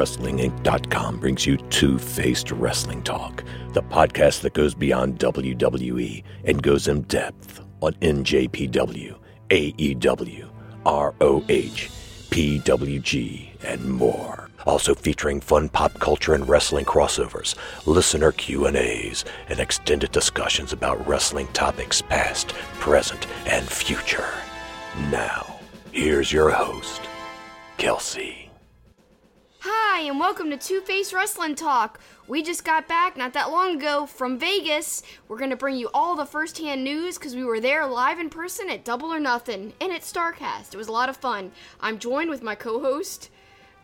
WrestlingInc.com brings you Two Faced Wrestling Talk, the podcast that goes beyond WWE and goes in depth on NJPW, AEW, ROH, PWG, and more. Also featuring fun pop culture and wrestling crossovers, listener Q&As, and extended discussions about wrestling topics past, present, and future. Now, here's your host, Kelsey. Hi, and welcome to Two Face Wrestling Talk. We just got back not that long ago from Vegas. We're going to bring you all the first hand news because we were there live in person at Double or Nothing and at StarCast. It was a lot of fun. I'm joined with my co host,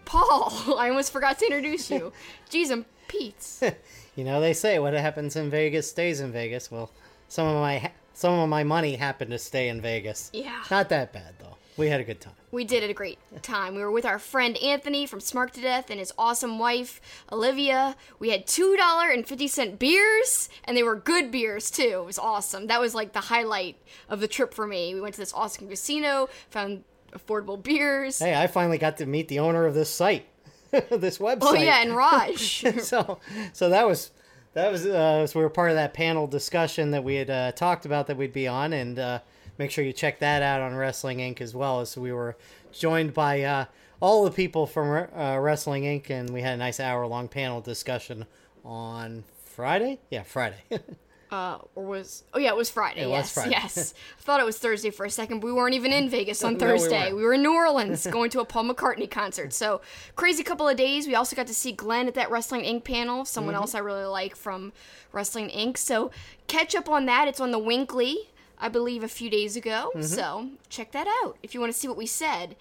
Paul. I almost forgot to introduce you. Jeez, I'm Pete's. You know, they say what happens in Vegas stays in Vegas. Well, some of my ha- some of my money happened to stay in Vegas. Yeah. Not that bad though. We had a good time. We did it a great time. We were with our friend Anthony from Smart to Death and his awesome wife, Olivia. We had $2.50 beers, and they were good beers too. It was awesome. That was like the highlight of the trip for me. We went to this awesome casino, found affordable beers. Hey, I finally got to meet the owner of this site, this website. oh, yeah, and Raj. so so that was that was uh, so we were part of that panel discussion that we had uh, talked about that we'd be on, and uh, make sure you check that out on Wrestling Inc. as well. As we were joined by uh, all the people from uh, Wrestling Inc. and we had a nice hour long panel discussion on Friday. Yeah, Friday. uh, or was oh yeah, it was Friday. It was yes, Friday. yes. I thought it was Thursday for a second, but we weren't even in Vegas on No, we Thursday. we were in New Orleans going to a Paul McCartney concert. So crazy couple of days. We also got to see Glenn at that Wrestling Inc. panel. Someone Mm-hmm. else I really like from Wrestling Inc. So catch up on that. It's on the WINCLY, I believe, a few days ago. Mm-hmm. So check that out if you want to see what we said.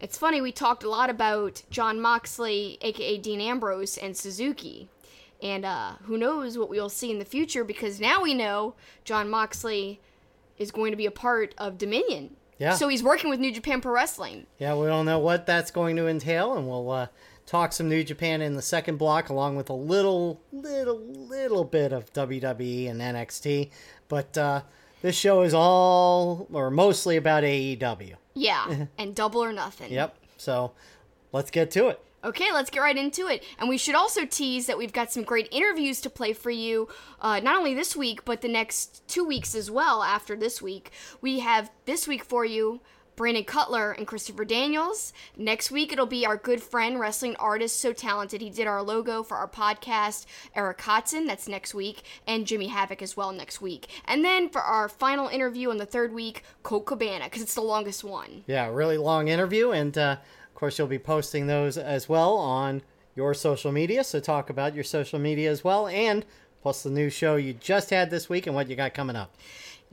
It's funny, we talked a lot about Jon Moxley, aka Dean Ambrose, and Suzuki. And uh, who knows what we'll see in the future because now we know Jon Moxley is going to be a part of Dominion. Yeah. So he's working with New Japan Pro Wrestling. Yeah, we don't know what that's going to entail, and we'll uh, talk some New Japan in the second block, along with a little, little, little bit of WWE and NXT. But uh, this show is all, or mostly about AEW. Yeah. and double or nothing. Yep. So let's get to it. Okay, let's get right into it. And we should also tease that we've got some great interviews to play for you, uh, not only this week, but the next two weeks as well after this week. We have this week for you Brandon Cutler and Christopher Daniels. Next week, it'll be our good friend, wrestling artist, so talented. He did our logo for our podcast, Eric Hotson. That's next week. And Jimmy Havoc as well next week. And then for our final interview on the third week, Colt Cabana, because it's the longest one. Yeah, really long interview, and uh, of course, you'll be posting those as well on your social media. So talk about your social media as well, and plus the new show you just had this week and what you got coming up.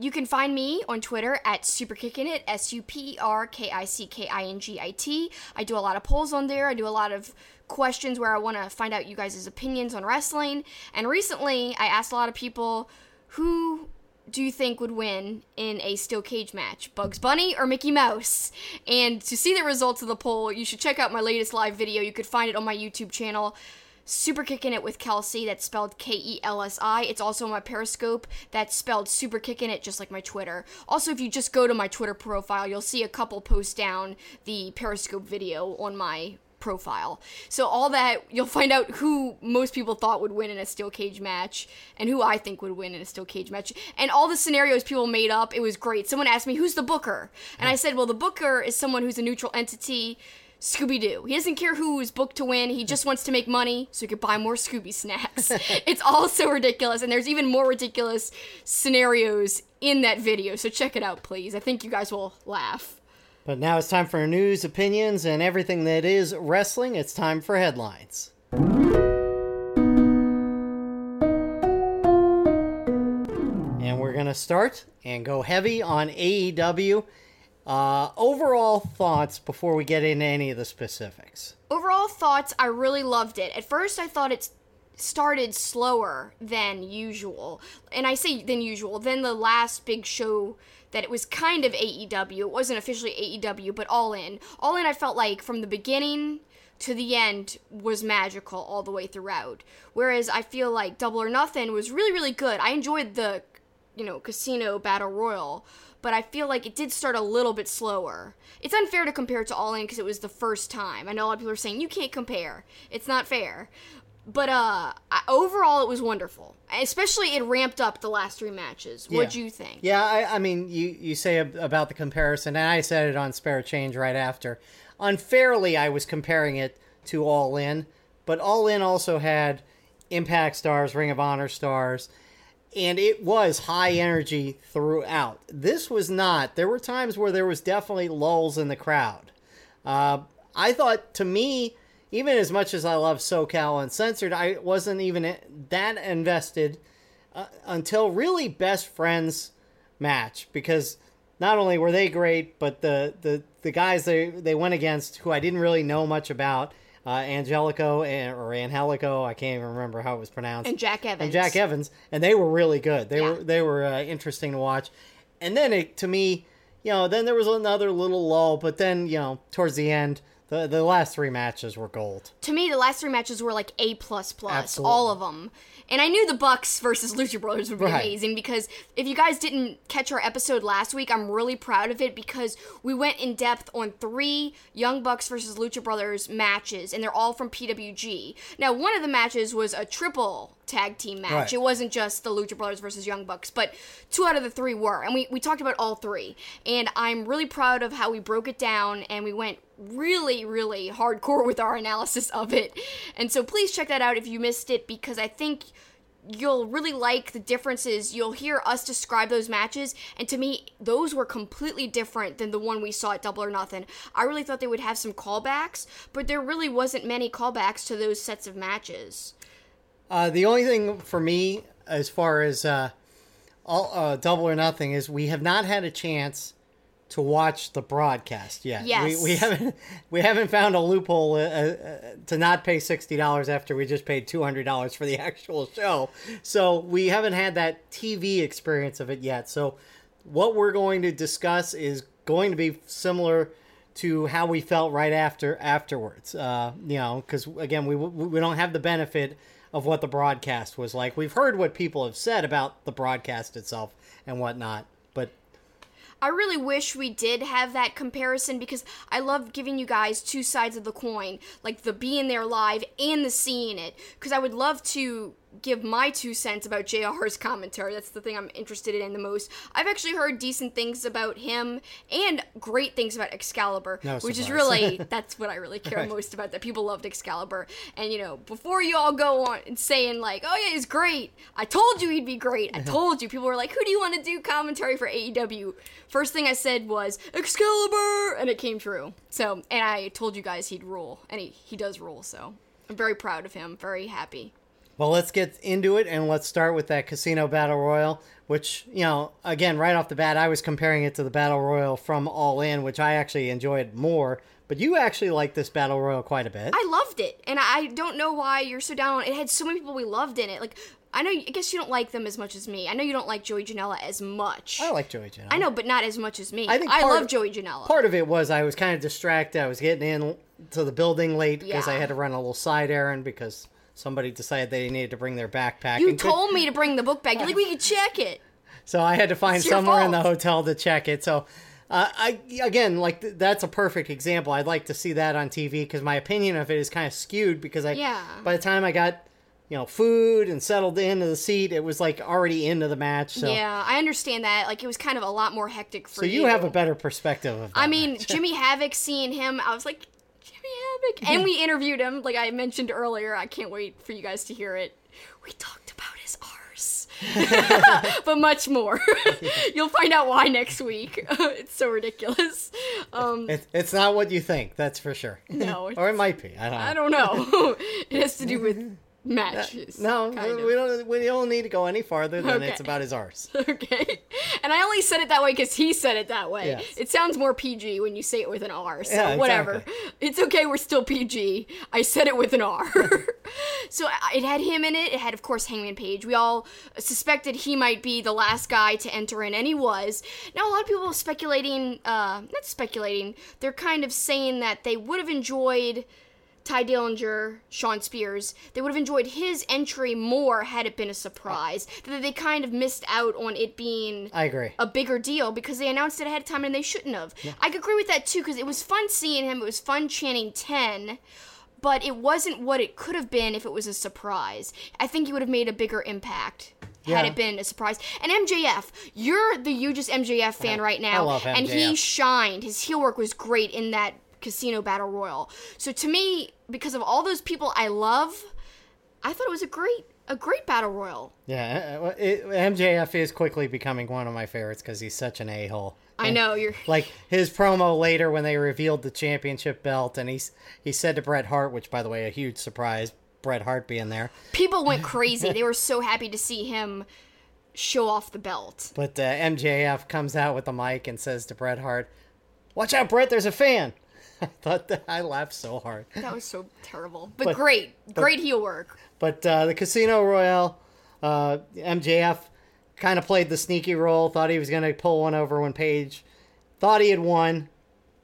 You can find me on Twitter at SuperKickingIt, S U P E R K I C K I N G I T. I do a lot of polls on there. I do a lot of questions where I want to find out you guys' opinions on wrestling. And recently, I asked a lot of people who do you think would win in a steel cage match, Bugs Bunny or Mickey Mouse? And to see the results of the poll, you should check out my latest live video. You could find it on my YouTube channel. Super Kicking It with Kelsey. That's spelled K E L S I. It's also on my Periscope. That's spelled Super Kicking It, just like my Twitter. Also, if you just go to my Twitter profile, you'll see a couple posts down the Periscope video on my profile. So all that you'll find out who most people thought would win in a steel cage match and who I think would win in a steel cage match. And all the scenarios people made up, it was great. Someone asked me, "Who's the booker?" And I said, "Well, the booker is someone who's a neutral entity." Scooby Doo. He doesn't care who is booked to win. He just wants to make money so he could buy more Scooby snacks. it's all so ridiculous, and there's even more ridiculous scenarios in that video. So check it out, please. I think you guys will laugh. But now it's time for news, opinions, and everything that is wrestling. It's time for headlines. And we're going to start and go heavy on AEW. Uh, overall thoughts before we get into any of the specifics. Overall thoughts, I really loved it. At first, I thought it started slower than usual. And I say than usual, than the last big show that it was kind of AEW. It wasn't officially AEW, but all in. All in, I felt like from the beginning to the end was magical all the way throughout. Whereas I feel like Double or Nothing was really, really good. I enjoyed the, you know, casino battle royal, but I feel like it did start a little bit slower. It's unfair to compare it to All In because it was the first time. I know a lot of people are saying you can't compare. It's not fair. But uh, I- overall, it was wonderful. Especially, it ramped up the last three matches. What'd you think? Yeah, I, I mean, you, you say ab- about the comparison, and I said it on Spare Change right after. Unfairly, I was comparing it to All In, but All In also had Impact stars, Ring of Honor stars, and it was high energy throughout. This was not. There were times where there was definitely lulls in the crowd. Uh, I thought, to me, even as much as I love SoCal Uncensored, I wasn't even that invested uh, until really Best Friends match because not only were they great, but the the, the guys they they went against who I didn't really know much about, uh, Angelico and, or Angelico, I can't even remember how it was pronounced, And Jack Evans. and Jack Evans, and they were really good. They Yeah. were they were uh, interesting to watch. And then it to me, you know, then there was another little lull, but then you know, towards the end, the the last three matches were gold. to me, the last three matches were like A plus plus, all of them. And I knew the Bucks versus Lucha Brothers would be Right. amazing because if you guys didn't catch our episode last week, I'm really proud of it because we went in depth on three Young Bucks versus Lucha Brothers matches, and they're all from PWG. Now, one of the matches was a triple tag team match. Right. It wasn't just the Lucha Brothers versus Young Bucks, but two out of the three were. And we, we talked about all three. And I'm really proud of how we broke it down and we went really, really hardcore with our analysis of it. And so please check that out if you missed it because I think you'll really like the differences. You'll hear us describe those matches, and to me, those were completely different than the one we saw at Double or Nothing. I really thought they would have some callbacks, but there really wasn't many callbacks to those sets of matches. Uh, the only thing for me, as far as uh, all, uh, double or nothing, is we have not had a chance to watch the broadcast yet. Yes. we, we haven't we haven't found a loophole uh, uh, to not pay sixty dollars after we just paid two hundred dollars for the actual show. So we haven't had that TV experience of it yet. So what we're going to discuss is going to be similar to how we felt right after afterwards. Uh, you know, because again, we we don't have the benefit of what the broadcast was like. We've heard what people have said about the broadcast itself and whatnot, I really wish we did have that comparison because I love giving you guys two sides of the coin, like the being there live and the seeing it. Because I would love to give my two cents about JR's commentary. That's the thing I'm interested in the most. I've actually heard decent things about him and great things about Excalibur, No which is really that's what I really care most about. That people loved Excalibur, and you know, before you all go on and saying like, "Oh yeah, he's great," I told you he'd be great. I told you. People were like, "Who do you want to do commentary for AEW?" First thing I said was Excalibur, and it came true. So, and I told you guys he'd rule, and he he does rule. So, I'm very proud of him. Very happy. Well, let's get into it and let's start with that Casino Battle Royal, which, you know, again, right off the bat, I was comparing it to the Battle Royal from All In, which I actually enjoyed more. But you actually like this Battle Royal quite a bit. I loved it, and I don't know why you're so down on it. It had so many people we loved in it. Like, I know, I guess you don't like them as much as me. I know you don't like Joey Janela as much. I like Joey Janela. I know, but not as much as me. I I, think part love of- Joey Janela. Part of it was I was kind of distracted. I was getting in to the building late because I had to run a little side errand because somebody decided they needed to bring their backpack. you and could- told me to bring the book bag. You're like, we could check it. So I had to find somewhere in the hotel to check it. So, uh, I again, like th- that's a perfect example. I'd like to see that on TV because my opinion of it is kind of skewed because I, Yeah. by the time I got, you know, food and settled into the seat, it was like already into the match. So, Yeah, I understand that. Like, it was kind of a lot more hectic for so you have a better perspective of. That I mean, match. Jimmy Havoc, seeing him, I was like, And we interviewed him, like I mentioned earlier. I can't wait for you guys to hear it. We talked about his arse. but much more. You'll find out why next week. it's so ridiculous. Um, It, it's not what you think, that's for sure. no, or it might be. I don't know. I don't know. it has to do with matches. No, kind we don't. We don't need to go any farther than Okay. it's about his arse. Okay. And I only said it that way because he said it that way. Yes. It sounds more PG when you say it with an R. So Yeah, whatever. exactly. It's okay. We're still PG. I said it with an R. so it had him in it. It had, of course, Hangman Page. We all suspected he might be the last guy to enter in, and he was. Now, a lot of people are speculating, uh, not speculating, they're kind of saying that they would have enjoyed Tye Dillinger, Shawn Spears, they would have enjoyed his entry more had it been a surprise. That they kind of missed out on it being I agree. a bigger deal because they announced it ahead of time and they shouldn't have. I could agree with that too because it was fun seeing him. It was fun chanting 10, but it wasn't what it could have been if it was a surprise. I think he would have made a bigger impact. Had it been a surprise. And MJF, you're the hugest MJF fan right now. love And he shined. His heel work was great in that casino battle royal. So to me, because of all those people I love, I thought it was a great a great battle royal. Yeah, uh, it, MJF is quickly becoming one of my favorites because he's such an a hole. I know you're Like his promo later when they revealed the championship belt, and he's he said to Bret Hart, which by the way, a huge surprise, Bret Hart being there. people went crazy. they were so happy to see him show off the belt. But uh, MJF comes out with the mic and says to Bret Hart, "Watch out, Bret! There's a fan." I thought that I laughed so hard. That was so terrible. But, But- great. Great heel work. But uh, the Casino Royale, uh, MJF kind of played the sneaky role. Thought he was going to pull one over when Page thought he had won,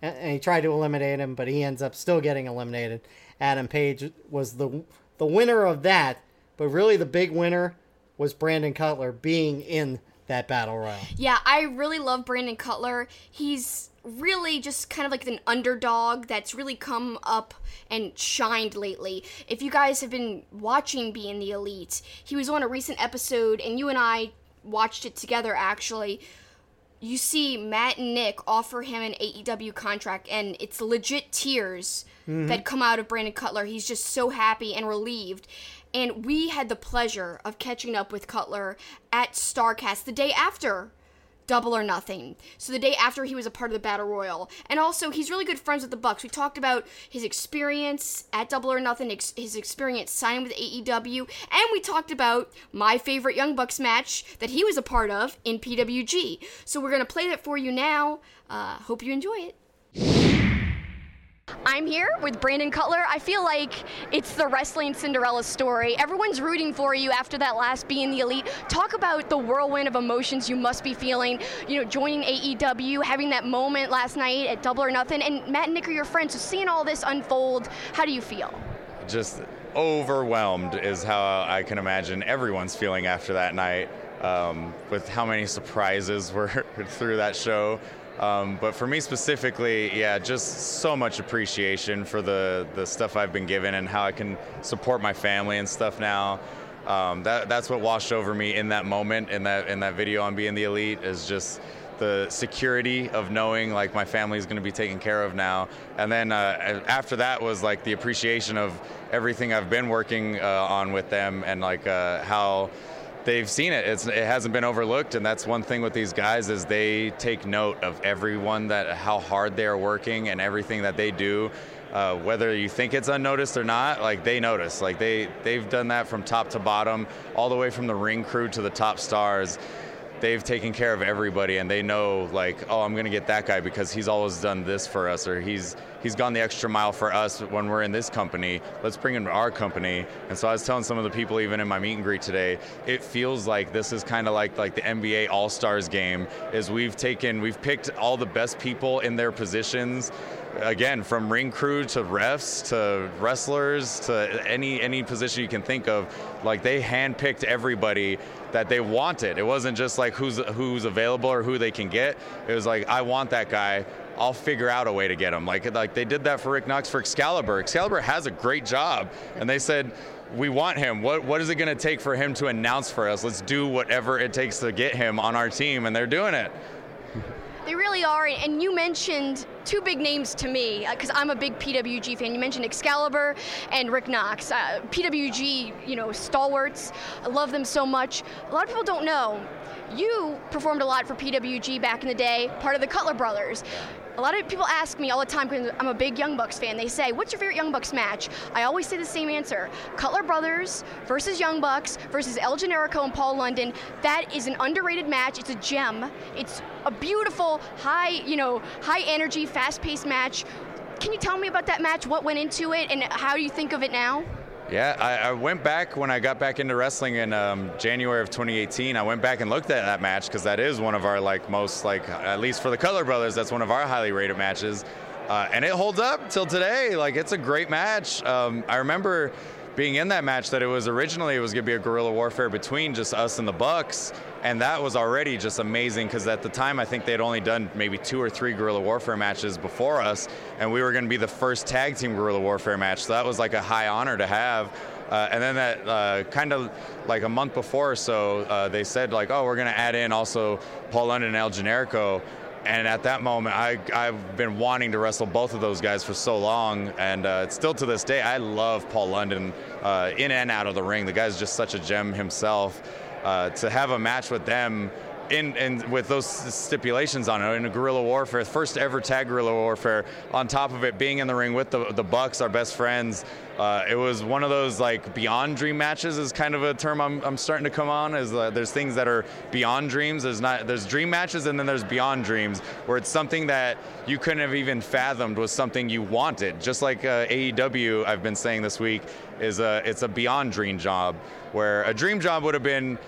and he tried to eliminate him, but he ends up still getting eliminated. Adam Page was the the winner of that, but really the big winner was Brandon Cutler being in that battle royal. Yeah, I really love Brandon Cutler. He's really just kind of like an underdog that's really come up and shined lately. If you guys have been watching Being the Elite, he was on a recent episode, and you and I watched it together actually. You see Matt and Nick offer him an AEW contract, and it's legit tears mm-hmm. that come out of Brandon Cutler. He's just so happy and relieved. And we had the pleasure of catching up with Cutler at StarCast the day after Double or Nothing. So the day after he was a part of the Battle Royal. And also, he's really good friends with the Bucks. We talked about his experience at Double or Nothing, ex- his experience signing with AEW, and we talked about my favorite Young Bucks match that he was a part of in PWG. So we're going to play that for you now. Uh, hope you enjoy it. I'm here with Brandon Cutler. I feel like it's the wrestling Cinderella story. Everyone's rooting for you after that last Being the Elite. Talk about the whirlwind of emotions you must be feeling, you know, joining AEW, having that moment last night at Double or Nothing, and Matt and Nick are your friends, so seeing all this unfold, how do you feel? just overwhelmed is how I can imagine everyone's feeling after that night um, with how many surprises were through that show. Um, but for me specifically, yeah, just so much appreciation for the, the stuff I've been given and how I can support my family and stuff now. Um, that, that's what washed over me in that moment in that in that video on being the elite is just the security of knowing like my family is going to be taken care of now and then uh, after that was like the appreciation of everything i've been working uh, on with them and like uh, how they've seen it it's, it hasn't been overlooked and that's one thing with these guys is they take note of everyone that how hard they are working and everything that they do uh, whether you think it's unnoticed or not, like they notice. Like they they've done that from top to bottom, all the way from the ring crew to the top stars. They've taken care of everybody, and they know like, oh, I'm gonna get that guy because he's always done this for us, or he's he's gone the extra mile for us when we're in this company. Let's bring him to our company. And so I was telling some of the people even in my meet and greet today, it feels like this is kind of like like the NBA All Stars game. Is we've taken we've picked all the best people in their positions again from ring crew to refs to wrestlers to any any position you can think of like they handpicked everybody that they wanted it wasn't just like who's who's available or who they can get it was like i want that guy I'll figure out a way to get him. Like like they did that for Rick Knox for Excalibur. Excalibur has a great job, and they said we want him. What what is it going to take for him to announce for us? Let's do whatever it takes to get him on our team, and they're doing it. They really are, and you mentioned two big names to me because I'm a big PWG fan. You mentioned Excalibur and Rick Knox. Uh, PWG, you know, stalwarts. I love them so much. A lot of people don't know. You performed a lot for PWG back in the day, part of the Cutler Brothers. A lot of people ask me all the time because I'm a big Young Bucks fan. They say, "What's your favorite Young Bucks match?" I always say the same answer: Cutler Brothers versus Young Bucks versus El Generico and Paul London. That is an underrated match. It's a gem. It's a beautiful, high, you know, high energy, fast-paced match. Can you tell me about that match? What went into it, and how do you think of it now? Yeah, I, I went back when I got back into wrestling in um, January of 2018. I went back and looked at that match because that is one of our like most like at least for the Cutler Brothers, that's one of our highly rated matches. uh, and it holds up till today. Like it's a great match. Um, I remember being in that match that it was originally it was going to be a guerrilla warfare between just us and the Bucks, and that was already just amazing because at the time I think they'd only done maybe two or three guerrilla warfare matches before us, and we were going to be the first tag team guerrilla warfare match. So that was like a high honor to have. Uh, and then that uh, kind of like a month before or so, uh, they said like, oh, we're going to add in also Paul London and El Generico. And at that moment, I, I've been wanting to wrestle both of those guys for so long, and uh, still to this day, I love Paul London uh, in and out of the ring. The guy's just such a gem himself. Uh, to have a match with them in, in with those stipulations on it in a guerrilla warfare, first ever tag guerrilla warfare. On top of it, being in the ring with the the Bucks, our best friends, uh, it was one of those like beyond dream matches is kind of a term I'm, I'm starting to come on. Is uh, there's things that are beyond dreams. There's not there's dream matches and then there's beyond dreams where it's something that you couldn't have even fathomed was something you wanted. Just like uh, AEW, I've been saying this week is a it's a beyond dream job where a dream job would have been.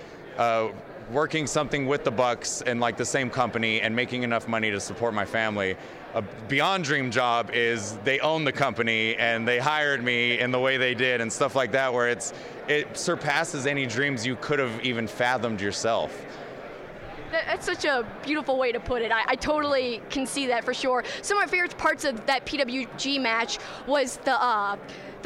Working something with the Bucks and like the same company and making enough money to support my family. A beyond dream job is they own the company and they hired me in the way they did and stuff like that where it's it surpasses any dreams you could have even fathomed yourself. That's such a beautiful way to put it. I, I, totally can see that for sure. Some of my favorite parts of that PWG match was the uh,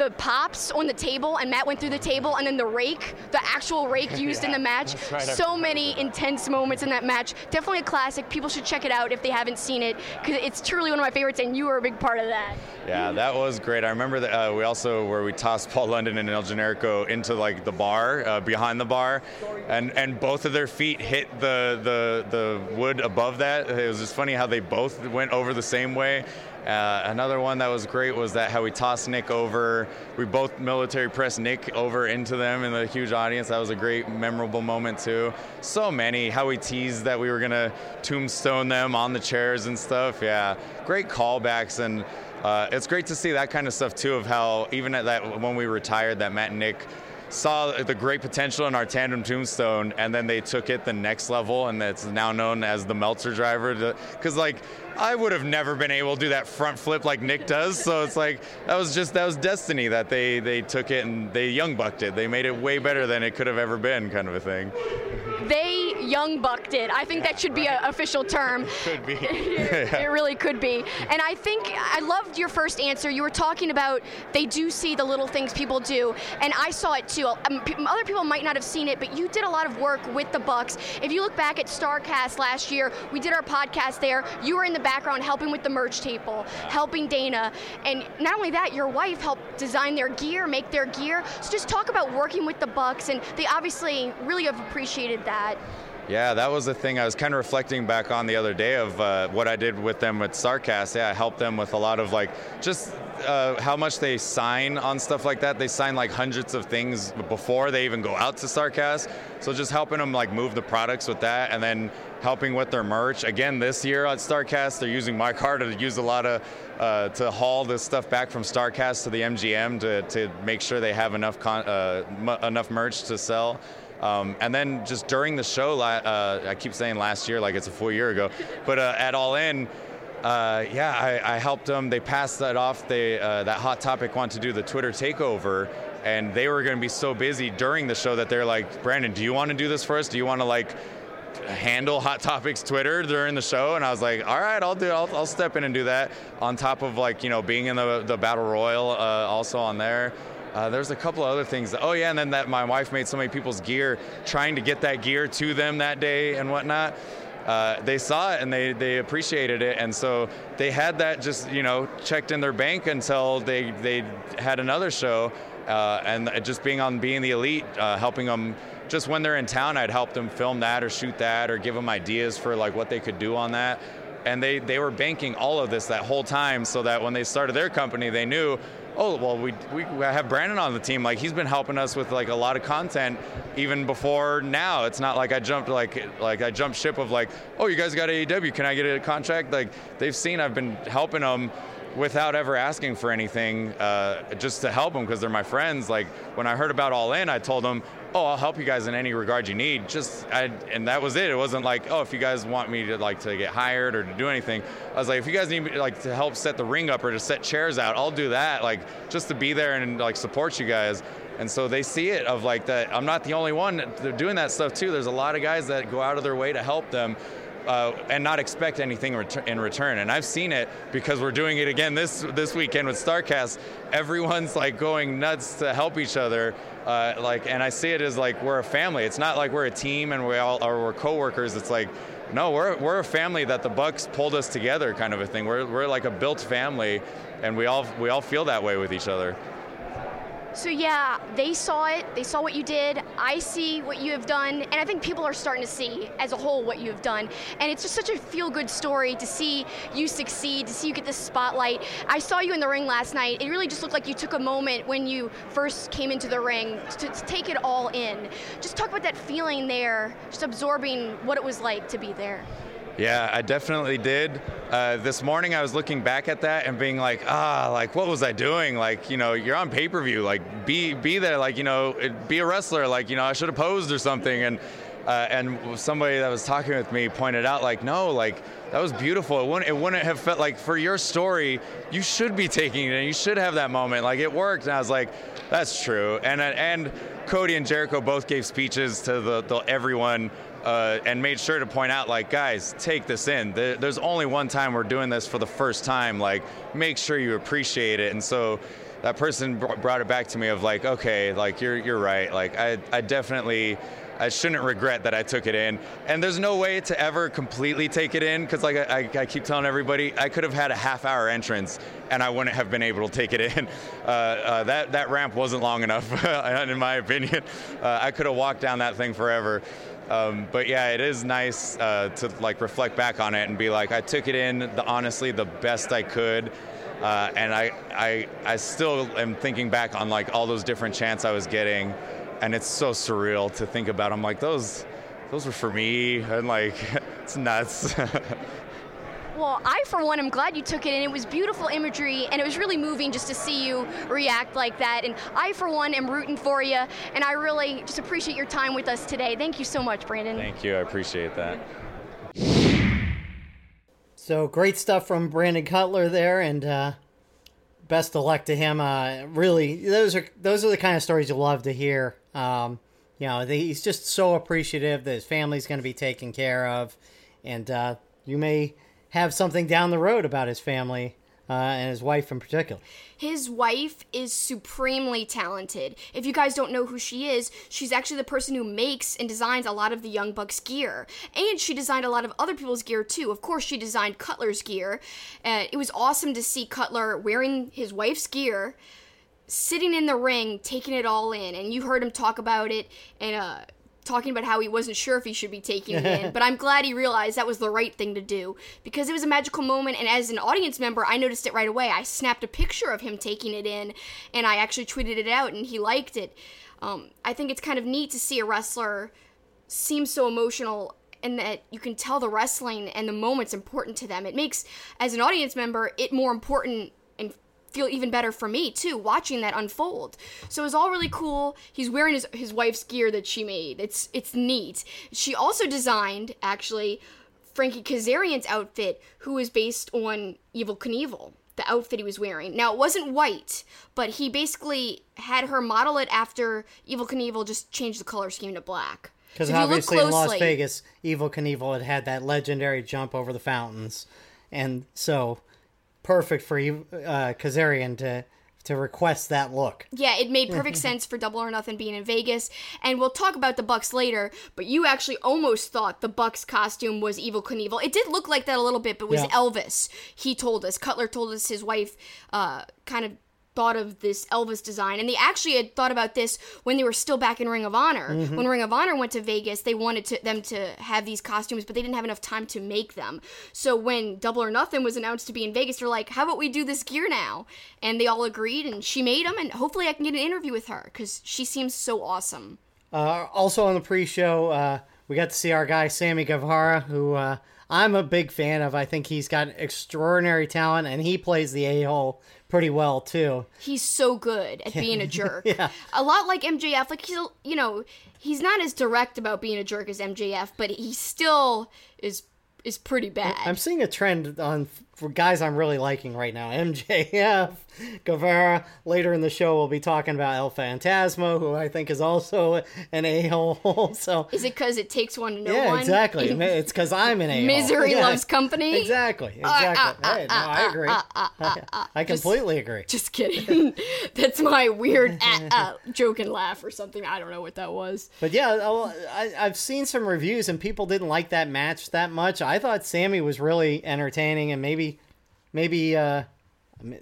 the pops on the table, and Matt went through the table, and then the rake, the actual rake used yeah, in the match. Right, so many intense moments in that match. Definitely a classic. People should check it out if they haven't seen it, because it's truly one of my favorites, and you were a big part of that. Yeah, that was great. I remember that uh, we also where we tossed Paul London and El Generico into like the bar uh, behind the bar, and and both of their feet hit the the the wood above that. It was just funny how they both went over the same way uh, another one that was great was that how we tossed Nick over. We both military pressed Nick over into them in the huge audience. That was a great, memorable moment too. So many. How we teased that we were gonna tombstone them on the chairs and stuff. Yeah, great callbacks and. Uh, it's great to see that kind of stuff too. Of how even at that when we retired, that Matt and Nick saw the great potential in our tandem tombstone, and then they took it the next level, and it's now known as the Meltzer driver. Because like I would have never been able to do that front flip like Nick does. So it's like that was just that was destiny that they they took it and they young bucked it. They made it way better than it could have ever been, kind of a thing. They young bucked it. I think yeah, that should right. be an official term. could be. it, it really could be. And I think I loved your first answer. You were talking about they do see the little things people do, and I saw it too. Um, other people might not have seen it, but you did a lot of work with the Bucks. If you look back at Starcast last year, we did our podcast there. You were in the background helping with the merch table, helping Dana, and not only that, your wife helped design their gear, make their gear. So just talk about working with the Bucks, and they obviously really have appreciated that. Yeah, that was the thing I was kind of reflecting back on the other day of uh, what I did with them with Starcast. Yeah, I helped them with a lot of like just uh, how much they sign on stuff like that. They sign like hundreds of things before they even go out to Starcast. So just helping them like move the products with that, and then helping with their merch. Again, this year at Starcast, they're using my car to use a lot of uh, to haul this stuff back from Starcast to the MGM to, to make sure they have enough con- uh, m- enough merch to sell. Um, and then just during the show, uh, I keep saying last year like it's a full year ago, but uh, at All In, uh, yeah, I, I, helped them. They passed that off. They uh, that hot topic wanted to do the Twitter takeover, and they were going to be so busy during the show that they're like, Brandon, do you want to do this for us? Do you want to like handle Hot Topics Twitter during the show, and I was like, all right, I'll do, I'll, I'll step in and do that. On top of like you know being in the the battle royal, uh, also on there. Uh, there's a couple of other things. Oh yeah, and then that my wife made so many people's gear, trying to get that gear to them that day and whatnot. Uh, they saw it and they, they appreciated it, and so they had that just you know checked in their bank until they they had another show, uh, and just being on being the elite, uh, helping them. Just when they're in town, I'd help them film that or shoot that or give them ideas for like what they could do on that and they, they were banking all of this that whole time so that when they started their company they knew oh well we, we have brandon on the team. Like he's been helping us with like a lot of content even before now. It's not like i jumped like like i jumped ship of like oh you guys got aew can i get a contract? Like they've seen i've been helping them without ever asking for anything uh, just to help them because they're my friends. Like when i heard about all in i told them oh, I'll help you guys in any regard you need. Just, I, and that was it. It wasn't like, oh, if you guys want me to like to get hired or to do anything. I was like, if you guys need me like to help set the ring up or to set chairs out, I'll do that. Like just to be there and like support you guys. And so they see it of like that. I'm not the only one. Doing that stuff too. There's a lot of guys that go out of their way to help them. Uh, and not expect anything in return. And I've seen it because we're doing it again this this weekend with Starcast. Everyone's like going nuts to help each other. Uh, like, and I see it as like we're a family. It's not like we're a team and we all or we're coworkers. It's like no, we're, we're a family that the Bucks pulled us together, kind of a thing. We're, we're like a built family, and we all we all feel that way with each other. So yeah, they saw it. They saw what you did. I see what you have done, and I think people are starting to see as a whole what you have done. And it's just such a feel-good story to see you succeed, to see you get the spotlight. I saw you in the ring last night. It really just looked like you took a moment when you first came into the ring to, to take it all in. Just talk about that feeling there, just absorbing what it was like to be there. Yeah, I definitely did. Uh, this morning I was looking back at that and being like, ah, like what was I doing? Like, you know, you're on pay-per-view. Like, be be there. Like, you know, be a wrestler. Like, you know, I should have posed or something. And uh, and somebody that was talking with me pointed out, like, no, like that was beautiful. It wouldn't it wouldn't have felt like for your story, you should be taking it and you should have that moment. Like it worked. And I was like, that's true. And and Cody and Jericho both gave speeches to the, the everyone uh, and made sure to point out, like, guys, take this in. There's only one time we're doing this for the first time. Like, make sure you appreciate it. And so that person brought it back to me of like, okay, like you're you're right. Like I I definitely. I shouldn't regret that I took it in. And there's no way to ever completely take it in because, like I, I, keep telling everybody, I could have had a half hour entrance and I wouldn't have been able to take it in. Uh, uh, that, that ramp wasn't long enough, in my opinion. Uh, I could have walked down that thing forever. Um, but yeah, it is nice uh, to like reflect back on it and be like, I took it in the, honestly the best I could. Uh, and I, I, I still am thinking back on like all those different chants I was getting, and it's so surreal to think about. I'm like, those, those were for me, and like, it's nuts. Well, I, for one, am glad you took it, and it was beautiful imagery, and it was really moving just to see you react like that. And I, for one, am rooting for you, and I really just appreciate your time with us today. Thank you so much, Brandon. Thank you. I appreciate that. So great stuff from Brandon Cutler there, and uh, best of luck to him. Uh, really, those are those are the kind of stories you love to hear. Um, you know, he's just so appreciative that his family's going to be taken care of, and uh, you may have something down the road about his family uh, and his wife in particular. His wife is supremely talented. If you guys don't know who she is, she's actually the person who makes and designs a lot of the Young Bucks gear. And she designed a lot of other people's gear too. Of course, she designed Cutler's gear. Uh, it was awesome to see Cutler wearing his wife's gear sitting in the ring, taking it all in, and you heard him talk about it and uh, talking about how he wasn't sure if he should be taking it in, but I'm glad he realized that was the right thing to do because it was a magical moment. And as an audience member, I noticed it right away. I snapped a picture of him taking it in, and I actually tweeted it out, and he liked it. Um, I think it's kind of neat to see a wrestler seem so emotional and that you can tell the wrestling and the moment's important to them. It makes, as an audience member, it more important feel even better for me too watching that unfold. So it was all really cool. He's wearing his, his wife's gear that she made. It's it's neat. She also designed actually frankie kazarian's outfit who is based on Evel knievel the outfit he was wearing. Now it wasn't white but he basically had her model it after Evel knievel just changed the color scheme to black. Because so obviously closely, in Las Vegas, Evel Knievel had had that legendary jump over the fountains, and so perfect for you uh, Kazarian to to request that look. Yeah, it made perfect sense for Double or Nothing being in Vegas, and we'll talk about the Bucks later. But you actually almost thought the Bucks costume was Evel Knievel. It did look like that a little bit, but it was yeah. Elvis. He told us. Cutler told us his wife uh, kind of thought of this Elvis design. And they actually had thought about this when they were still back in Ring of Honor. Mm-hmm. When Ring of Honor went to Vegas, they wanted to, them to have these costumes, but they didn't have enough time to make them. So when Double or Nothing was announced to be in Vegas, they're like, how about we do this gear now? And they all agreed, and she made them, and hopefully I can get an interview with her because she seems so awesome. Uh, also on the pre-show, uh, we got to see our guy Sammy Guevara, who uh, I'm a big fan of. I think he's got extraordinary talent, and he plays the a-hole pretty well too. He's so good at being a jerk. Yeah. A lot like MJF. Like he'll, you know, he's not as direct about being a jerk as MJF, but he still is is pretty bad. I'm seeing a trend on for guys I'm really liking right now. MJF, Guevara. Later in the show, we'll be talking about El Phantasmo, who I think is also an a hole. so is it because it takes one to know yeah, one? exactly. it's because I'm an a hole. Misery loves company. Exactly. Ah, ah, exactly. Ah, hey, no, I agree. I completely agree. Just kidding. That's my weird uh, uh, joke and laugh or something. I don't know what that was. But yeah, I, I've seen some reviews and people didn't like that match that much. I thought Sammy was really entertaining and maybe, maybe uh,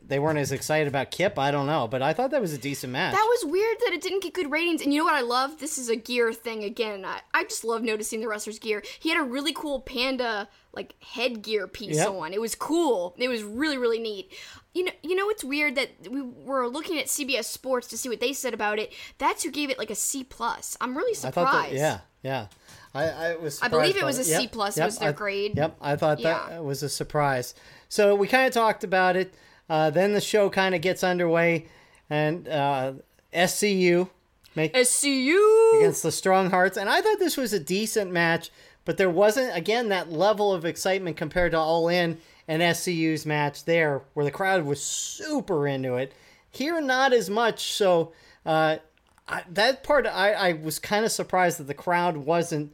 they weren't as excited about Kip. I don't know, but I thought that was a decent match. That was weird that it didn't get good ratings. And you know what I love? This is a gear thing again. I, I just love noticing the wrestler's gear. He had a really cool panda like headgear piece Yep. on. It was cool. It was really really neat. You know, you know it's weird that we were looking at CBS Sports to see what they said about it. That's who gave it like a C plus. I'm really I surprised. thought that, yeah, yeah. I, I was. I believe it was a Yep, C plus yep, was their I- grade. Yep, I thought Yeah. that was a surprise. So we kind of talked about it. Uh, then the show kind of gets underway, and uh, SCU make SCU. against the Strong Hearts, and I thought this was a decent match, but there wasn't again that level of excitement compared to All In and SCU's match there, where the crowd was super into it. Here, not as much. So uh, I, that part, I, I was kind of surprised that the crowd wasn't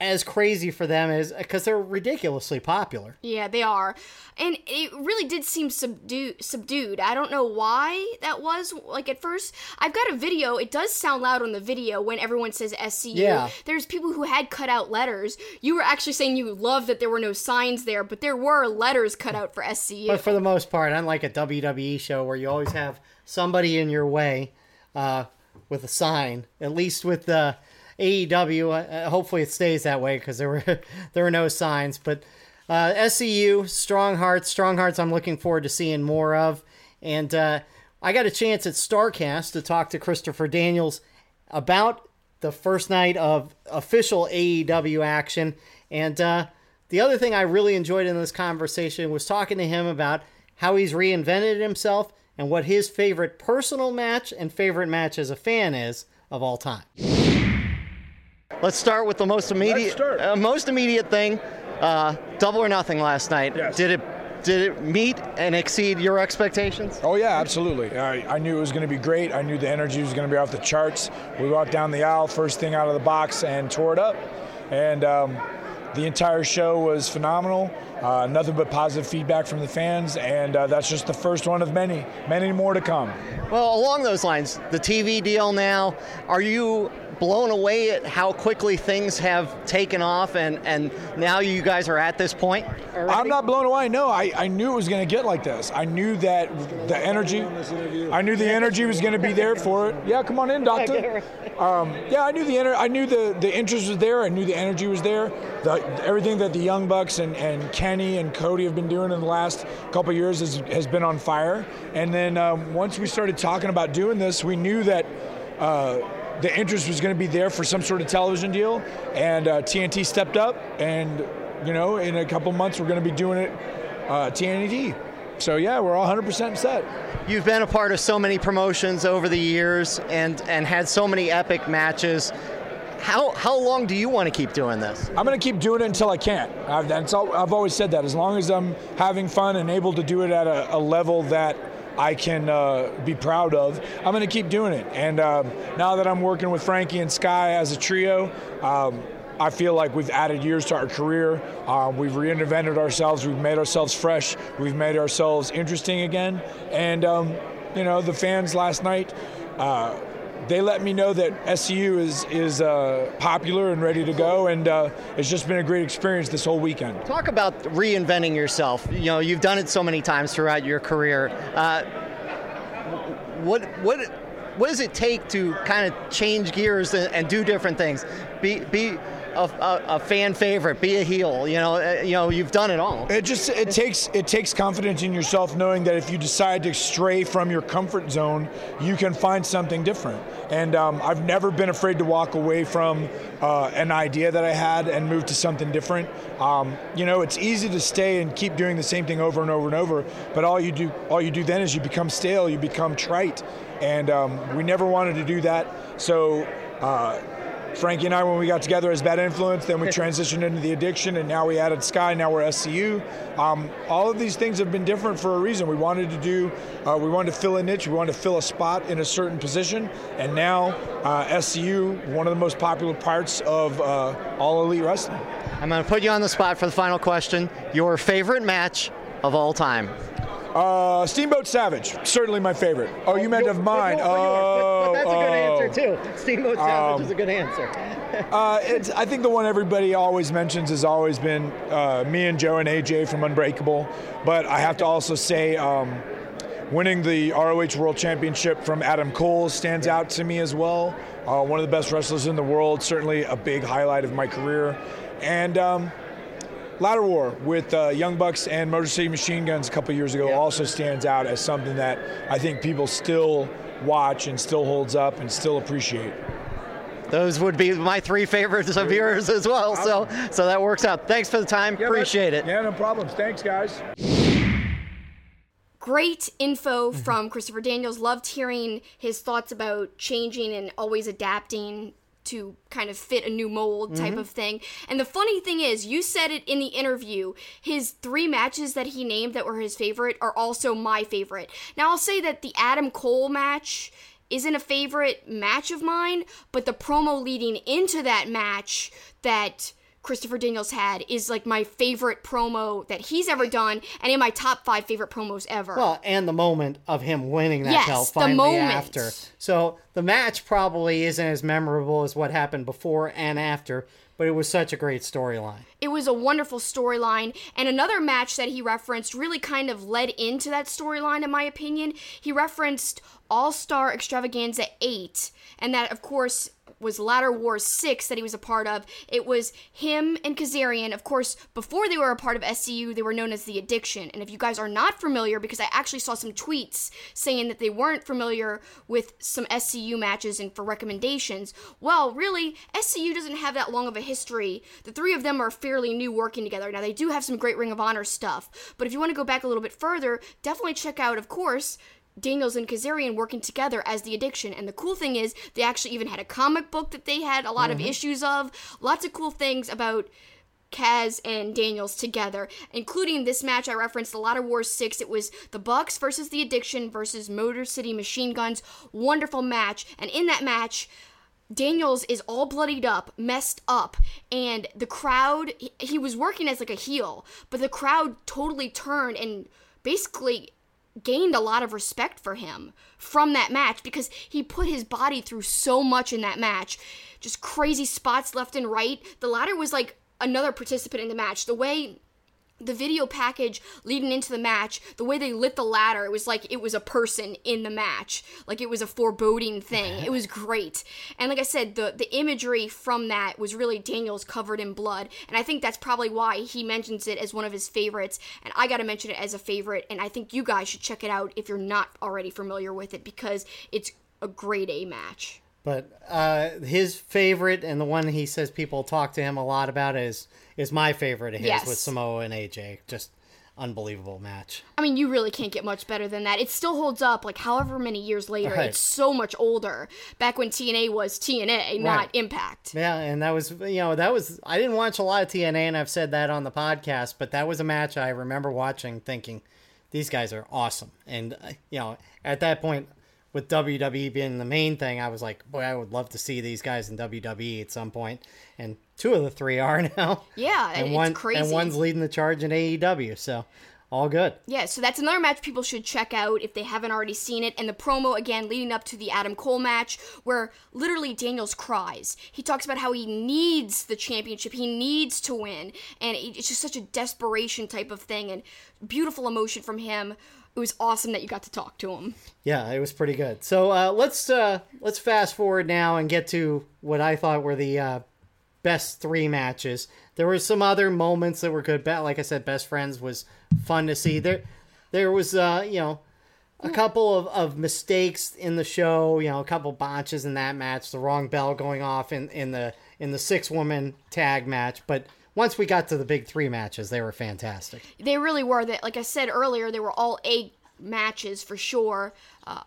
as crazy for them as because they're ridiculously popular. Yeah, they are. And it really did seem subdued subdued. I don't know why that was. Like at first, I've got a video. It does sound loud on the video when everyone says SCU. Yeah. There's people who had cut out letters. You were actually saying you loved that there were no signs there, but there were letters cut out for SCU. But for the most part, unlike a WWE show where you always have somebody in your way uh, with a sign, at least with the AEW, uh, hopefully it stays that way because there were there were no signs. But uh, SCU, Strong Hearts, Strong Hearts, I'm looking forward to seeing more of. And uh, I got a chance at Starcast to talk to Christopher Daniels about the first night of official AEW action. And uh, the other thing I really enjoyed in this conversation was talking to him about how he's reinvented himself and what his favorite personal match and favorite match as a fan is of all time. Let's start with the most immediate, uh, most immediate thing. Uh, double or nothing last night. Yes. Did it did it meet and exceed your expectations? Oh yeah, absolutely. I, I knew it was going to be great. I knew the energy was going to be off the charts. We walked down the aisle, first thing out of the box, and tore it up. And um, the entire show was phenomenal. Uh, nothing but positive feedback from the fans, and uh, that's just the first one of many, many more to come. Well, along those lines, the TV deal now, are you blown away at how quickly things have taken off and, and now you guys are at this point? I'm not blown away. No, I, I knew it was going to get like this. I knew that the energy, I knew the energy was going to be there for it. Yeah, come on in, doctor. Um, yeah, I knew the ener- I knew the, the interest was there. I knew the energy was there. The, everything that the Young Bucks and, and Kenny and Cody have been doing in the last couple of years has, has been on fire. And then um, once we started talking about doing this, we knew that. Uh, the interest was going to be there for some sort of television deal, and uh, TNT stepped up, and you know, in a couple months we're going to be doing it uh, TNT. So yeah, we're all 100% set. You've been a part of so many promotions over the years and, and had so many epic matches. How, how long do you want to keep doing this? I'm going to keep doing it until I can't. I've, that's all, I've always said that. As long as I'm having fun and able to do it at a, a level that I can uh, be proud of, I'm going to keep doing it. And um, now that I'm working with Frankie and Sky as a trio, um, I feel like we've added years to our career. Um, we've reinvented ourselves. We've made ourselves fresh. We've made ourselves interesting again. And, um, you know, the fans last night, uh, they let me know that SCU is is uh, popular and ready to go, and uh, it's just been a great experience this whole weekend. Talk about reinventing yourself. You know, you've done it so many times throughout your career. Uh, what what what does it take to kind of change gears and, and do different things? Be be a, a, fan favorite, be a heel. You know, uh, you know, you've done it all. It just it takes it takes confidence in yourself, knowing that if you decide to stray from your comfort zone, you can find something different. And um, I've never been afraid to walk away from uh, an idea that I had and move to something different. Um, you know, it's easy to stay and keep doing the same thing over and over and over, but all you do all you do then is you become stale, you become trite, and um, we never wanted to do that. So. Uh, Frankie and I, when we got together as Bad Influence, then we transitioned into the addiction, and now we added Sky. Now we're SCU. Um, all of these things have been different for a reason. We wanted to do, uh, we wanted to fill a niche, we wanted to fill a spot in a certain position, and now uh, SCU, one of the most popular parts of uh, all elite wrestling. I'm going to put you on the spot for the final question. Your favorite match of all time? Uh, Steamboat Savage, certainly my favorite. Oh, you meant of mine. But, oh, but that's a good answer too. Steamboat Savage Um, is a good answer. Uh, it's, I think the one everybody always mentions has always been uh, me and Joe and AJ from Unbreakable. But I have to also say, um, winning the ROH World Championship from Adam Cole stands out to me as well. Uh, one of the best wrestlers in the world, certainly a big highlight of my career. And um, Ladder War with uh, Young Bucks and Motor City Machine Guns a couple years ago also stands out as something that I think people still watch and still holds up and still appreciate. Those would be my three favorites of yours as well. So, so that works out. Thanks for the time. Appreciate it. Yeah, no problems. Thanks, guys. Great info from Christopher Daniels. Loved hearing his thoughts about changing and always adapting to kind of fit a new mold type mm-hmm. of thing. And the funny thing is, you said it in the interview, his three matches that he named that were his favorite are also my favorite. Now, I'll say that the Adam Cole match isn't a favorite match of mine, but the promo leading into that match that Christopher Daniels had is like my favorite promo that he's ever done and in my top five favorite promos ever. Well, and the moment of him winning that Yes, belt the finally moment. after. So the match probably isn't as memorable as what happened before and after, but it was such a great storyline. It was a wonderful storyline. And another match that he referenced really kind of led into that storyline in my opinion. He referenced all-star extravaganza 8 and that of course was ladder wars 6 that he was a part of. It was him and kazarian of course before they were a part of scu they were known as the addiction. And if you guys are not familiar because i actually saw some tweets saying that they weren't familiar with some scu matches and for recommendations well really scu doesn't have that long of a history. The three of them are fairly new working together now they do have some great ring of honor stuff but if you want to go back a little bit further definitely check out of course Daniels and Kazarian working together as the addiction. And the cool thing is, they actually even had a comic book that they had a lot of mm-hmm. issues of. Lots of cool things about Kaz and Daniels together, including this match I referenced, the Ladder Wars 6. It was the Bucks versus the Addiction versus Motor City Machine Guns. Wonderful match. And in that match, Daniels is all bloodied up, messed up, and the crowd, he, was working as like a heel, but the crowd totally turned and basically gained a lot of respect for him from that match because he put his body through so much in that match. Just crazy spots left and right. The ladder was like another participant in the match. The way the video package leading into the match, the way they lit the ladder, it was like it was a person in the match. Like it was a foreboding thing. It was great. And like I said, the the imagery from that was really Daniels covered in blood. And I think that's probably why he mentions it as one of his favorites. And I gotta mention it as a favorite. And I think you guys should check it out if you're not already familiar with it because it's a grade A match. But uh, his favorite and the one he says people talk to him a lot about is is my favorite of his Yes. with Samoa and AJ. Just unbelievable match. I mean, you really can't get much better than that. It still holds up, like however many years later. Right. It's so much older. Back when TNA was TNA, not Right. Impact. Yeah, and that was you know that was I didn't watch a lot of TNA, and I've said that on the podcast, but that was a match I remember watching, thinking these guys are awesome, and uh, you know at that point with WWE being the main thing, I was like, boy, I would love to see these guys in WWE at some point. and two of the three are now. Yeah, and it's one crazy. and one's leading the charge in AEW, so all good. Yeah, so that's another match people should check out if they haven't already seen it. And the promo, again, leading up to the Adam Cole match, where literally Daniels cries. He talks about how he needs the championship, he needs to win. And it's just such a desperation type of thing, and beautiful emotion from him. It was awesome that you got to talk to him. Yeah, it was pretty good. So uh, let's uh, let's fast forward now and get to what I thought were the uh, best three matches. There were some other moments that were good. But like I said, Best Friends was fun to see. There, there was, uh, you know, a couple of, of mistakes in the show. You know, a couple botches in that match. The wrong bell going off in, in the in the six woman tag match, but once we got to the big three matches, they were fantastic. They really were. That, like I said earlier, they were all A matches for sure. Uh,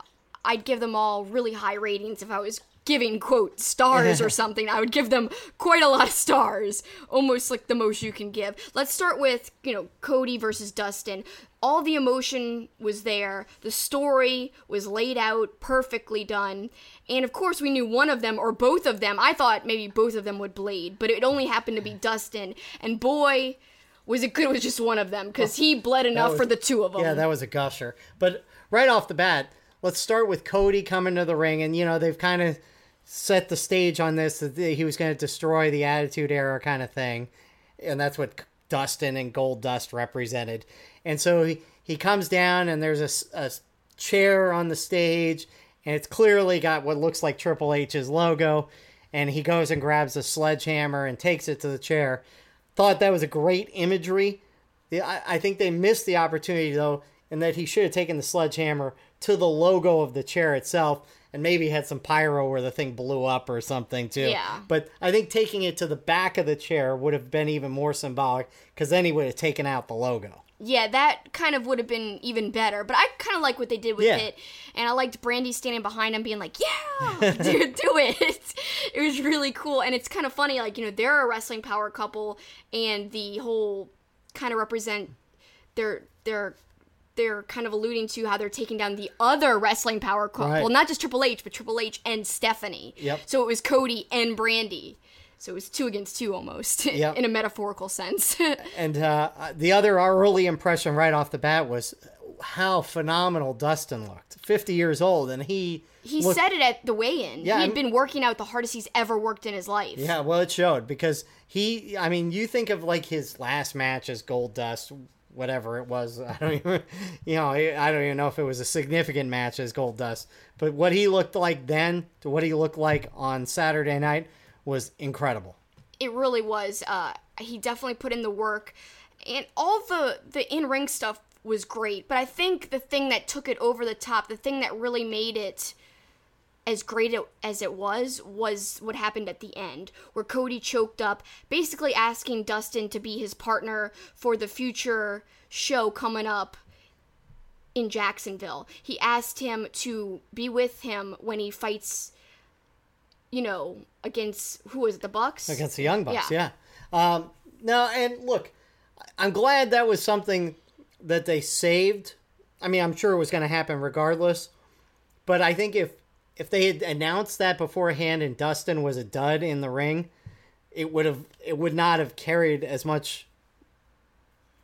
I'd give them all really high ratings if I was giving quote stars or something. I would give them quite a lot of stars almost like the most you can give. Let's start with you know cody versus dustin. All the emotion was there. The story was laid out perfectly done. And of course we knew one of them or both of them. I thought maybe both of them would blade but it only happened to be dustin. And boy was it good with just one of them because he bled enough was- for the two of them. Yeah, that was a gusher. But right off the bat, let's start with Cody coming to the ring, and you know they've kind of set the stage on this that he was going to destroy the Attitude Era kind of thing, and that's what Dustin and Gold Dust represented. And so he, he comes down, and there's a, a chair on the stage, and it's clearly got what looks like Triple H's logo. And he goes and grabs a sledgehammer and takes it to the chair. Thought that was a great imagery. I, I think they missed the opportunity though, in that he should have taken the sledgehammer to the logo of the chair itself, and maybe had some pyro where the thing blew up or something too. Yeah. But I think taking it to the back of the chair would have been even more symbolic, because then he would have taken out the logo. Yeah, that kind of would have been even better. But I kind of like what they did with Yeah. it, and I liked Brandi standing behind him, being like, "Yeah, do, do it." It was really cool, and it's kind of funny. Like you know, they're a wrestling power couple, and the whole kind of represent they're they're they're kind of alluding to how they're taking down the other wrestling power couple, Right. not just Triple H, but Triple H and Stephanie. Yep. So it was Cody and Brandi. So it was two against two almost, Yep. in a metaphorical sense. And uh, the other our early impression right off the bat was how phenomenal Dustin looked. 50 years old, and he. He looked- said it at the weigh-in. Yeah, he had been working out the hardest he's ever worked in his life. Yeah, well, it showed because he. I mean, you think of like his last match as Gold Dust, whatever it was. I don't even, you know, I don't even know if it was a significant match as Gold Dust. But what he looked like then to what he looked like on Saturday night was incredible. It really was. Uh, he definitely put in the work, and all the the in-ring stuff was great. But I think the thing that took it over the top, the thing that really made it as great as it was, was what happened at the end, where Cody choked up, basically asking Dustin to be his partner for the future show coming up in Jacksonville. He asked him to be with him when he fights, you know, against who was it, the Bucks? against the Young Bucks. Yeah. Yeah. Um, no, and look, I'm glad that was something that they saved. I mean, I'm sure it was going to happen regardless, but I think if if they had announced that beforehand and Dustin was a dud in the ring, it would have it would not have carried as much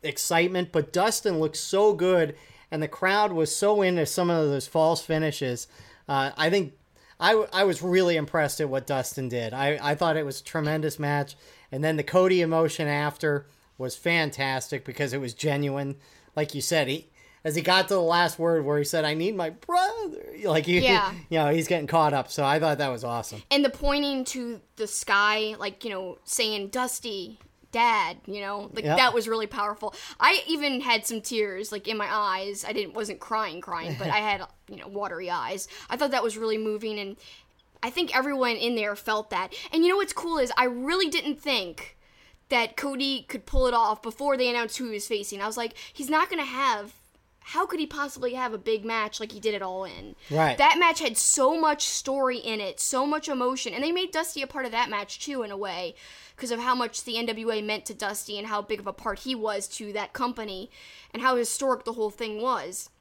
excitement. But Dustin looked so good, and the crowd was so into some of those false finishes. Uh, I think I, I was really impressed at what Dustin did. I, I thought it was a tremendous match. And then the Cody emotion after was fantastic because it was genuine. Like you said, he as he got to the last word where he said, "I need my brother," like you, Yeah. you know, he's getting caught up. So I thought that was awesome. and the pointing to the sky, like you know, saying "Dusty, Dad," you know, like Yeah. that was really powerful. I even had some tears, like in my eyes. I didn't wasn't crying, crying, but I had you know watery eyes. I thought that was really moving, and I think everyone in there felt that. And you know what's cool is I really didn't think that Cody could pull it off before they announced who he was facing. I was like, he's not gonna have. How could he possibly have a big match like he did it all in? Right. That match had so much story in it, so much emotion, and they made Dusty a part of that match too, in a way, because of how much the NWA meant to Dusty and how big of a part he was to that company, and how historic the whole thing was.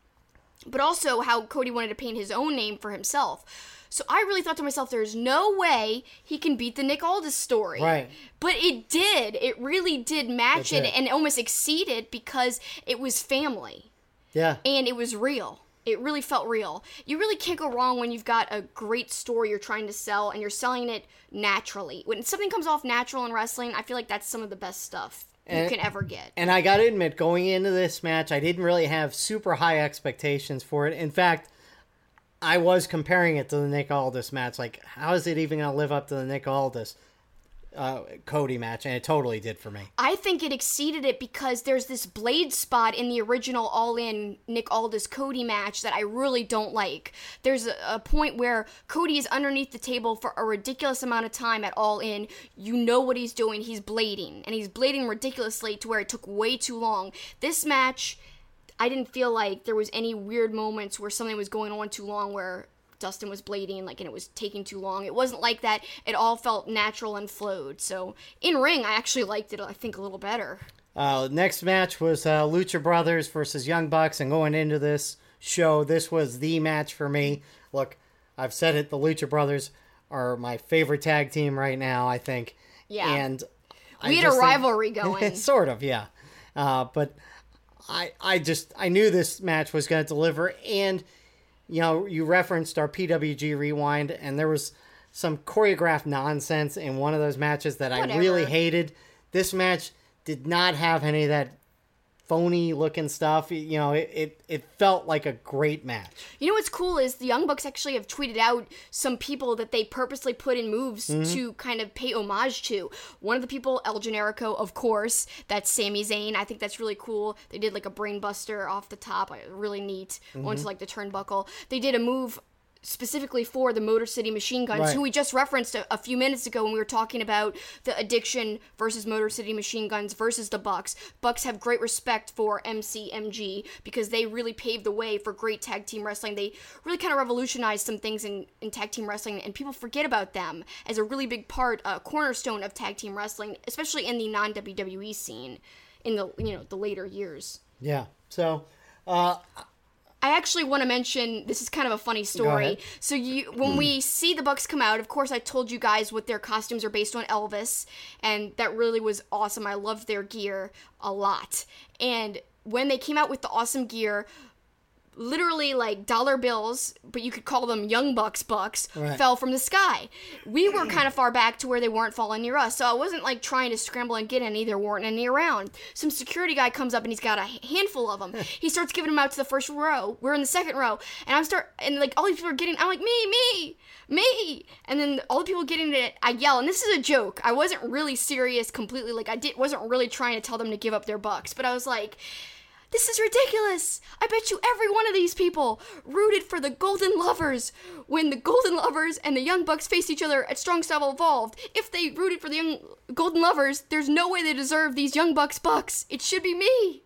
But also how Cody wanted to paint his own name for himself. So I really thought to myself, there's no way he can beat the Nick Aldis story. Right. But it did. It really did match It it, and almost exceeded because it was family Yeah. and it was real. It really felt real. You really can't go wrong when you've got a great story you're trying to sell and you're selling it naturally. When something comes off natural in wrestling, I feel like that's some of the best stuff you can ever get. And I got to admit, going into this match, I didn't really have super high expectations for it. In fact, I was comparing it to the Nick Aldis match. Like, how is it even going to live up to the Nick Aldis? Uh, Cody match, and it totally did for me. I think it exceeded it because there's this blade spot in the original All In Nick Aldis Cody match that I really don't like. There's a, a point where Cody is underneath the table for a ridiculous amount of time at All In. You know what he's doing. He's blading, and he's blading ridiculously to where it took way too long. This match. I didn't feel like there was any weird moments where something was going on too long where Dustin was blading like and it was taking too long. It wasn't like that. It all felt natural and flowed. So in ring, I actually liked it. I think a little better. Uh, next match was uh, Lucha Brothers versus Young Bucks, and going into this show, this was the match for me. Look, I've said it. The Lucha Brothers are my favorite tag team right now. I think. Yeah. And I We had a just think- rivalry going. sort of, yeah. Uh, but I, I just, I knew this match was going to deliver, and you know, you referenced our PWG rewind, and there was some choreographed nonsense in one of those matches that I really hated. This match did not have any of that phony looking stuff. You know, it, it, it felt like a great match. You know what's cool is the Young Bucks actually have tweeted out some people that they purposely put in moves mm-hmm. to kind of pay homage to. One of the people, El Generico, of course, that's Sami Zayn. I think that's really cool. They did like a brain buster off the top, really neat, mm-hmm. onto like the turnbuckle. They did a move specifically for the Motor City Machine Guns, Right. who we just referenced a, a few minutes ago when we were talking about the addiction versus Motor City Machine Guns versus the Bucks. Bucks have great respect for MCMG because they really paved the way for great tag team wrestling. They really kind of revolutionized some things in, in tag team wrestling, and people forget about them as a really big part, a cornerstone of tag team wrestling, especially in the non WWE scene in the you know the later years. Yeah. So, uh, I actually want to mention this is kind of a funny story. So you when we mm. see the Bucks come out, of course I told you guys what their costumes are based on Elvis and that really was awesome. I loved their gear a lot. And when they came out with the awesome gear, literally like dollar bills, but you could call them young bucks bucks, Right. fell from the sky. We were kind of far back to where they weren't falling near us, so I wasn't like trying to scramble and get any. There weren't any around. Some security guy comes up and he's got a handful of them. he starts giving them out to the first row. We're in the second row, and I'm start and like all these people are getting. I'm like me, me, me, and then all the people getting it. I yell, and this is a joke. I wasn't really serious completely. Like I did wasn't really trying to tell them to give up their bucks, but I was like. This is ridiculous! I bet you every one of these people rooted for the Golden Lovers when the Golden Lovers and the Young Bucks faced each other at Strong Style Evolved. If they rooted for the Young Golden Lovers, there's no way they deserve these Young Bucks bucks. It should be me.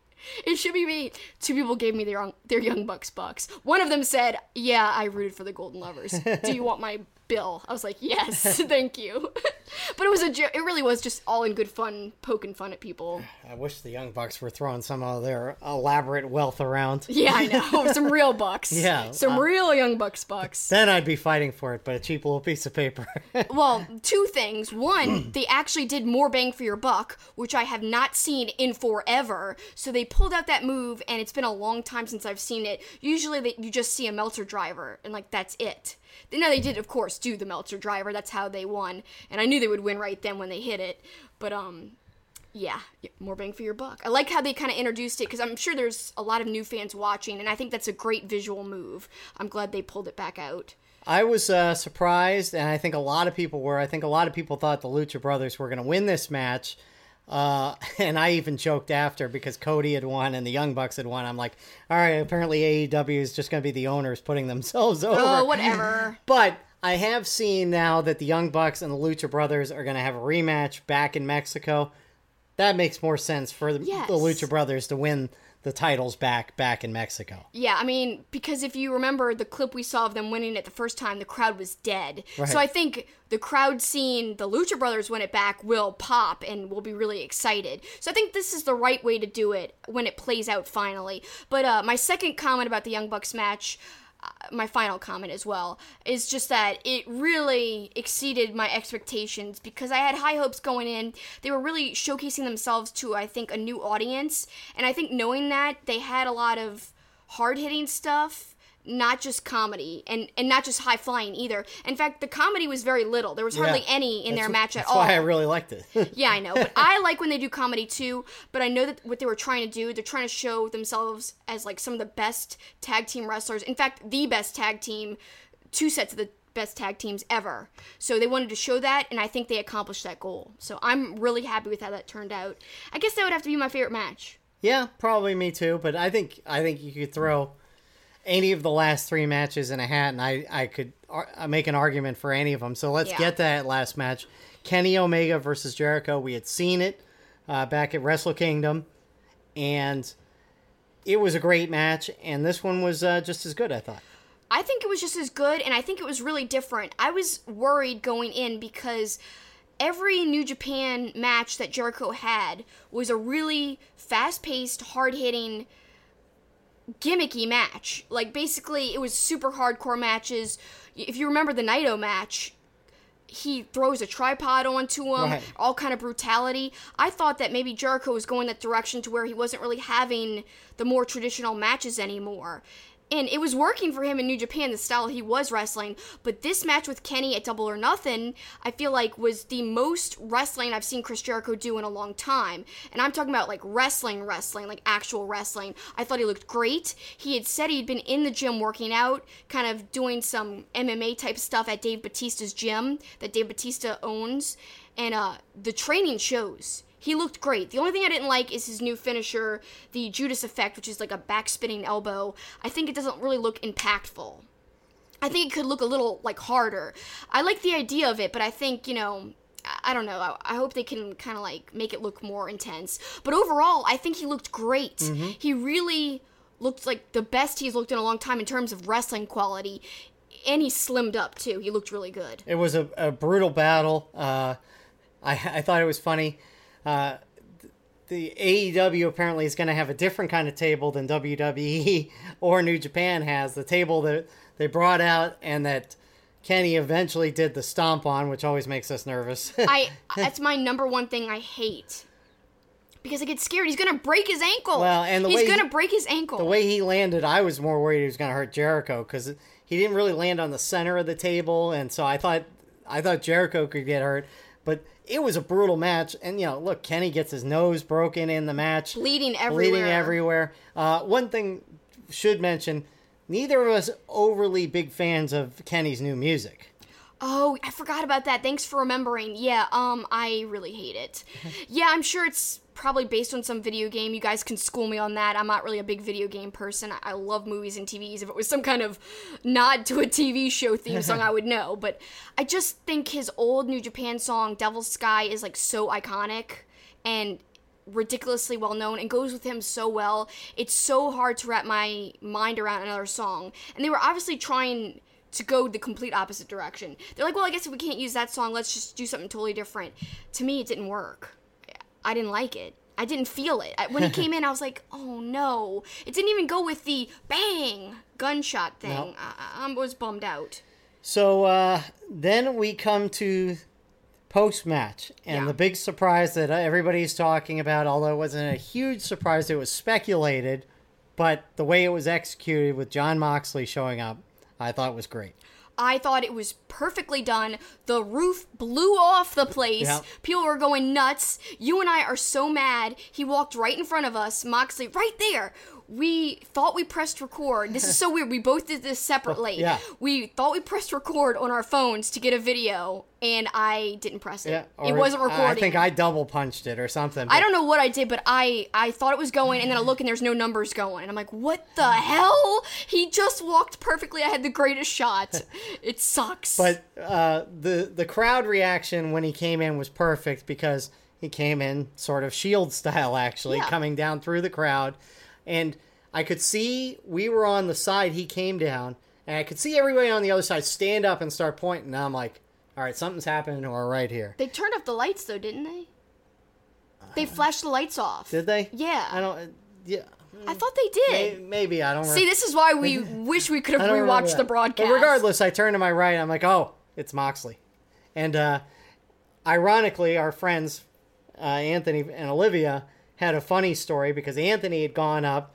It should be me. Two people gave me their their Young Bucks bucks. One of them said, "Yeah, I rooted for the Golden Lovers. Do you want my bill?" I was like, "Yes, thank you." but it was a jo- it really was just all in good fun, poking fun at people. I wish the Young Bucks were throwing some of their elaborate wealth around. Yeah, I know. Some real bucks. Yeah, Some uh, real young bucks bucks. Then I'd be fighting for it, but a cheap little piece of paper. Well, two things. One, they actually did more bang for your buck, which I have not seen in forever. So they pulled out that move, and it's been a long time since I've seen it. Usually, they, you just see a Meltzer driver, and like that's it. Now they did, of course, do the Meltzer driver. That's how they won, and I knew they would win right then when they hit it. But um, yeah, more bang for your buck. I like how they kind of introduced it because I'm sure there's a lot of new fans watching, and I think that's a great visual move. I'm glad they pulled it back out. I was uh, surprised, and I think a lot of people were. I think a lot of people thought the Lucha Brothers were going to win this match. Uh, and I even joked after because Cody had won and the Young Bucks had won. I'm like, all right, apparently AEW is just going to be the owners putting themselves over. Oh, whatever. But I have seen now that the Young Bucks and the Lucha Brothers are going to have a rematch back in Mexico. That makes more sense for the, Yes. the Lucha Brothers to win the titles back back in Mexico. Yeah, I mean, because if you remember the clip we saw of them winning it the first time, the crowd was dead. Right. So I think the crowd seeing the Lucha Brothers win it back will pop and will be really excited. So I think this is the right way to do it when it plays out finally. But uh, my second comment about the Young Bucks match. My final comment as well is just that it really exceeded my expectations because I had high hopes going in. They were really showcasing themselves to, I think, a new audience. And I think knowing that, they had a lot of hard hitting stuff not just comedy and and not just high flying either in fact the comedy was very little there was hardly Yeah. any in their That's- match at that's all why I really liked it. yeah i know but i like when they do comedy too but i know that what they were trying to do they're trying to show themselves as like some of the best tag team wrestlers in fact the best tag team two sets of the best tag teams ever. So they wanted to show that, and I think they accomplished that goal. So I'm really happy with how that turned out. I guess that would have to be my favorite match. Yeah, probably me too. But I think I think you could throw any of the last three matches in a hat, and I I could ar- make an argument for any of them. So let's Yeah. get to that last match: Kenny Omega versus Jericho. We had seen it uh, back at Wrestle Kingdom, and it was a great match. And this one was uh, just as good, I thought. I think it was just as good, and I think it was really different. I was worried going in because every New Japan match that Jericho had was a really fast paced, hard hitting, gimmicky match. Like, basically, it was super hardcore matches. If you remember the Naito match, he throws a tripod onto him, Right. all kind of brutality. I thought that maybe Jericho was going that direction to where he wasn't really having the more traditional matches anymore. And it was working for him in New Japan, the style he was wrestling. But this match with Kenny at Double or Nothing, I feel like was the most wrestling I've seen Chris Jericho do in a long time. And I'm talking about like wrestling, wrestling, like actual wrestling. I thought he looked great. He had said he'd been in the gym working out, kind of doing some MMA type stuff at Dave Batista's gym that Dave Batista owns. And uh, the training shows. He looked great. The only thing I didn't like is his new finisher, the Judas effect, which is like a back spinning elbow. I think it doesn't really look impactful. I think it could look a little like harder. I like the idea of it, but I think, you know, I- don't know. I, hope they can kind of like make it look more intense. But overall, I think he looked great. He really looked like the best he's looked in a long time in terms of wrestling quality. And he slimmed up too. He looked really good. It was a, a brutal battle. Uh, I, I thought it was funny. Uh, the AEW apparently is going to have a different kind of table than WWE or New Japan has. The table that they brought out and that Kenny eventually did the stomp on, which always makes us nervous. I that's my number one thing I hate. Because I get scared. He's gonna break his ankle. Well, and the he's way gonna he- break his ankle. the way he landed, I was more worried he was going to hurt Jericho because he didn't really land on the center of the table, and so I thought I thought Jericho could get hurt. But it was a brutal match, and you know, look, Kenny gets his nose broken in the match, bleeding everywhere. bleeding everywhere. Uh, one thing should mention: neither of us overly big fans of Kenny's new music. Oh, I forgot about that. Thanks for remembering. Yeah, um, I really hate it. yeah, I'm sure it's probably based on some video game. You guys can school me on that. I'm not really a big video game person. I, I love movies and TVs. If it was some kind of nod to a TV show theme song, I would know. But I just think his old New Japan song, Devil's Sky, is like so iconic and ridiculously well known and goes with him so well. It's so hard to wrap my mind around another song. And they were obviously trying to go the complete opposite direction. They're like, well, I guess if we can't use that song, let's just do something totally different. To me, it didn't work. I didn't like it. I didn't feel it. I, when it came in, I was like, oh no. It didn't even go with the bang gunshot thing. No. I, I was bummed out. So uh, then we come to post match, and Yeah. the big surprise that everybody's talking about, although it wasn't a huge surprise, it was speculated, but the way it was executed with Jon Moxley showing up, I thought it was great. I thought it was perfectly done. The roof blew off the place. Yeah. People were going nuts. You and I are so mad. He walked right in front of us, Moxley, right there. We thought we pressed record. This is so weird. We both did this separately. Yeah. We thought we pressed record on our phones to get a video, and I didn't press it. Yeah, it wasn't recording. I think I double punched it or something. I don't know what I did, but I I thought it was going, and then I look and there's no numbers going, and I'm like, what the hell? He just walked perfectly. I had the greatest shot. It sucks. But uh, the the crowd reaction when he came in was perfect because he came in sort of shield style, actually, Yeah. coming down through the crowd, and I could see we were on the side he came down, and I could see everybody on the other side stand up and start pointing. And I'm like, all right, something's happening to our right here. they turned off the lights though, didn't they? They flashed the lights off. Did they? Yeah. I don't. uh, Yeah. I thought they did. Maybe I don't. See, this is why we wish we could have rewatched the broadcast. But regardless, I turn to my right. I'm like, oh, it's Moxley. And uh, ironically, our friends uh, Anthony and Olivia had a funny story because Anthony had gone up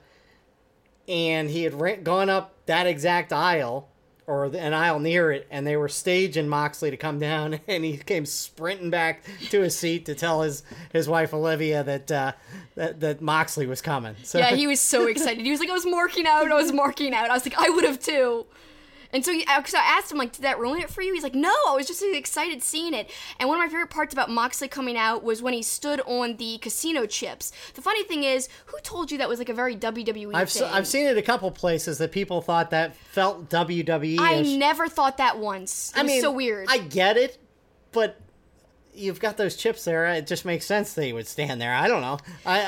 and he had ra- gone up that exact aisle or an aisle near it, and they were staging Moxley to come down, and he came sprinting back to his seat to tell his, his wife Olivia that, uh, that that Moxley was coming. So Yeah, he was so excited. He was like, I was marking out, I was marking out. I was like, I would have too. And so, because I asked him, like, did that ruin it for you? He's like, no, I was just excited seeing it. And one of my favorite parts about Moxley coming out was when he stood on the casino chips. The funny thing is, who told you that was like a very WWE I've thing? s- I've seen it a couple places that people thought that felt WWE. I never thought that once. It I mean, so weird. I get it, but you've got those chips there. It just makes sense that he would stand there. I don't know. I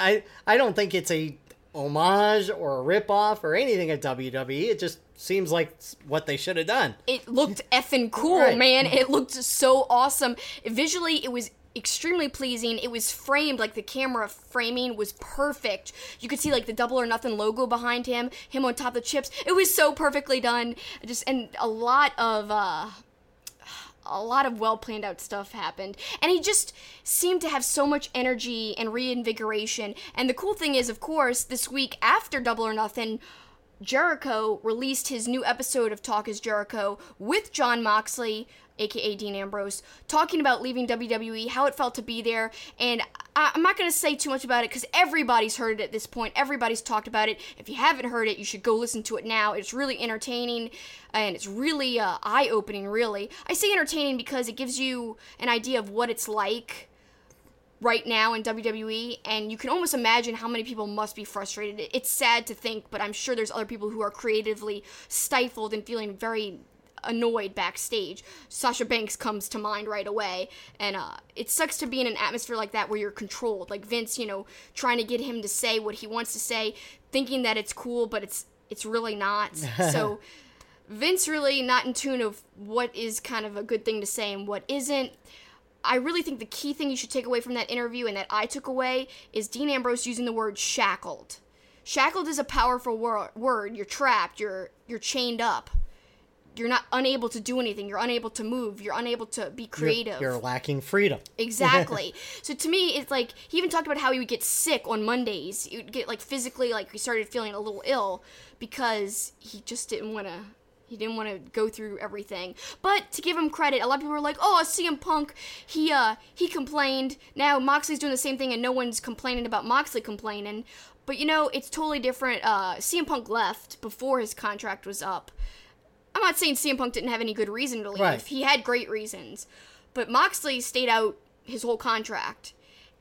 I, I don't think it's a homage or a ripoff or anything at WWE. It just seems like what they should have done. it looked effing cool, Right. man. It looked so awesome. Visually, it was extremely pleasing. It was framed like the camera framing was perfect. You could see like the double or nothing logo behind him, him on top of the chips. It was so perfectly done. Just and a lot of uh a lot of well planned out stuff happened. And he just seemed to have so much energy and reinvigoration. And the cool thing is, of course, this week after Double or Nothing, Jericho released his new episode of Talk is Jericho with Jon Moxley, aka Dean Ambrose, talking about leaving WWE, how it felt to be there. And I- I'm not going to say too much about it because everybody's heard it at this point. Everybody's talked about it. If you haven't heard it, you should go listen to it now. It's really entertaining and it's really uh, eye opening, really. I say entertaining because it gives you an idea of what it's like right now in WWE, and you can almost imagine how many people must be frustrated. It's sad to think, but I'm sure there's other people who are creatively stifled and feeling very annoyed backstage. Sasha Banks comes to mind right away, and uh, it sucks to be in an atmosphere like that where you're controlled. Like Vince, you know, trying to get him to say what he wants to say, thinking that it's cool, but it's it's really not. so. Vince really not in tune of what is kind of a good thing to say and what isn't. I really think the key thing you should take away from that interview and that I took away is Dean Ambrose using the word shackled. Shackled is a powerful wor- word. You're trapped. You're you're chained up. You're not unable to do anything. You're unable to move. You're unable to be You're- creative. You're, lacking freedom. Exactly. so to me, it's like he even talked about how he would get sick on Mondays. He would get like physically like he started feeling a little ill because he just didn't want to. He didn't want to go through everything. But to give him credit, a lot of people were like, "Oh, CM Punk, he uh he complained. Now Moxley's doing the same thing, and no one's complaining about Moxley complaining." But you know, it's totally different. Uh, CM Punk left before his contract was up. I'm not saying CM Punk didn't have any good reason to leave. Right. He had great reasons. But Moxley stayed out his whole contract.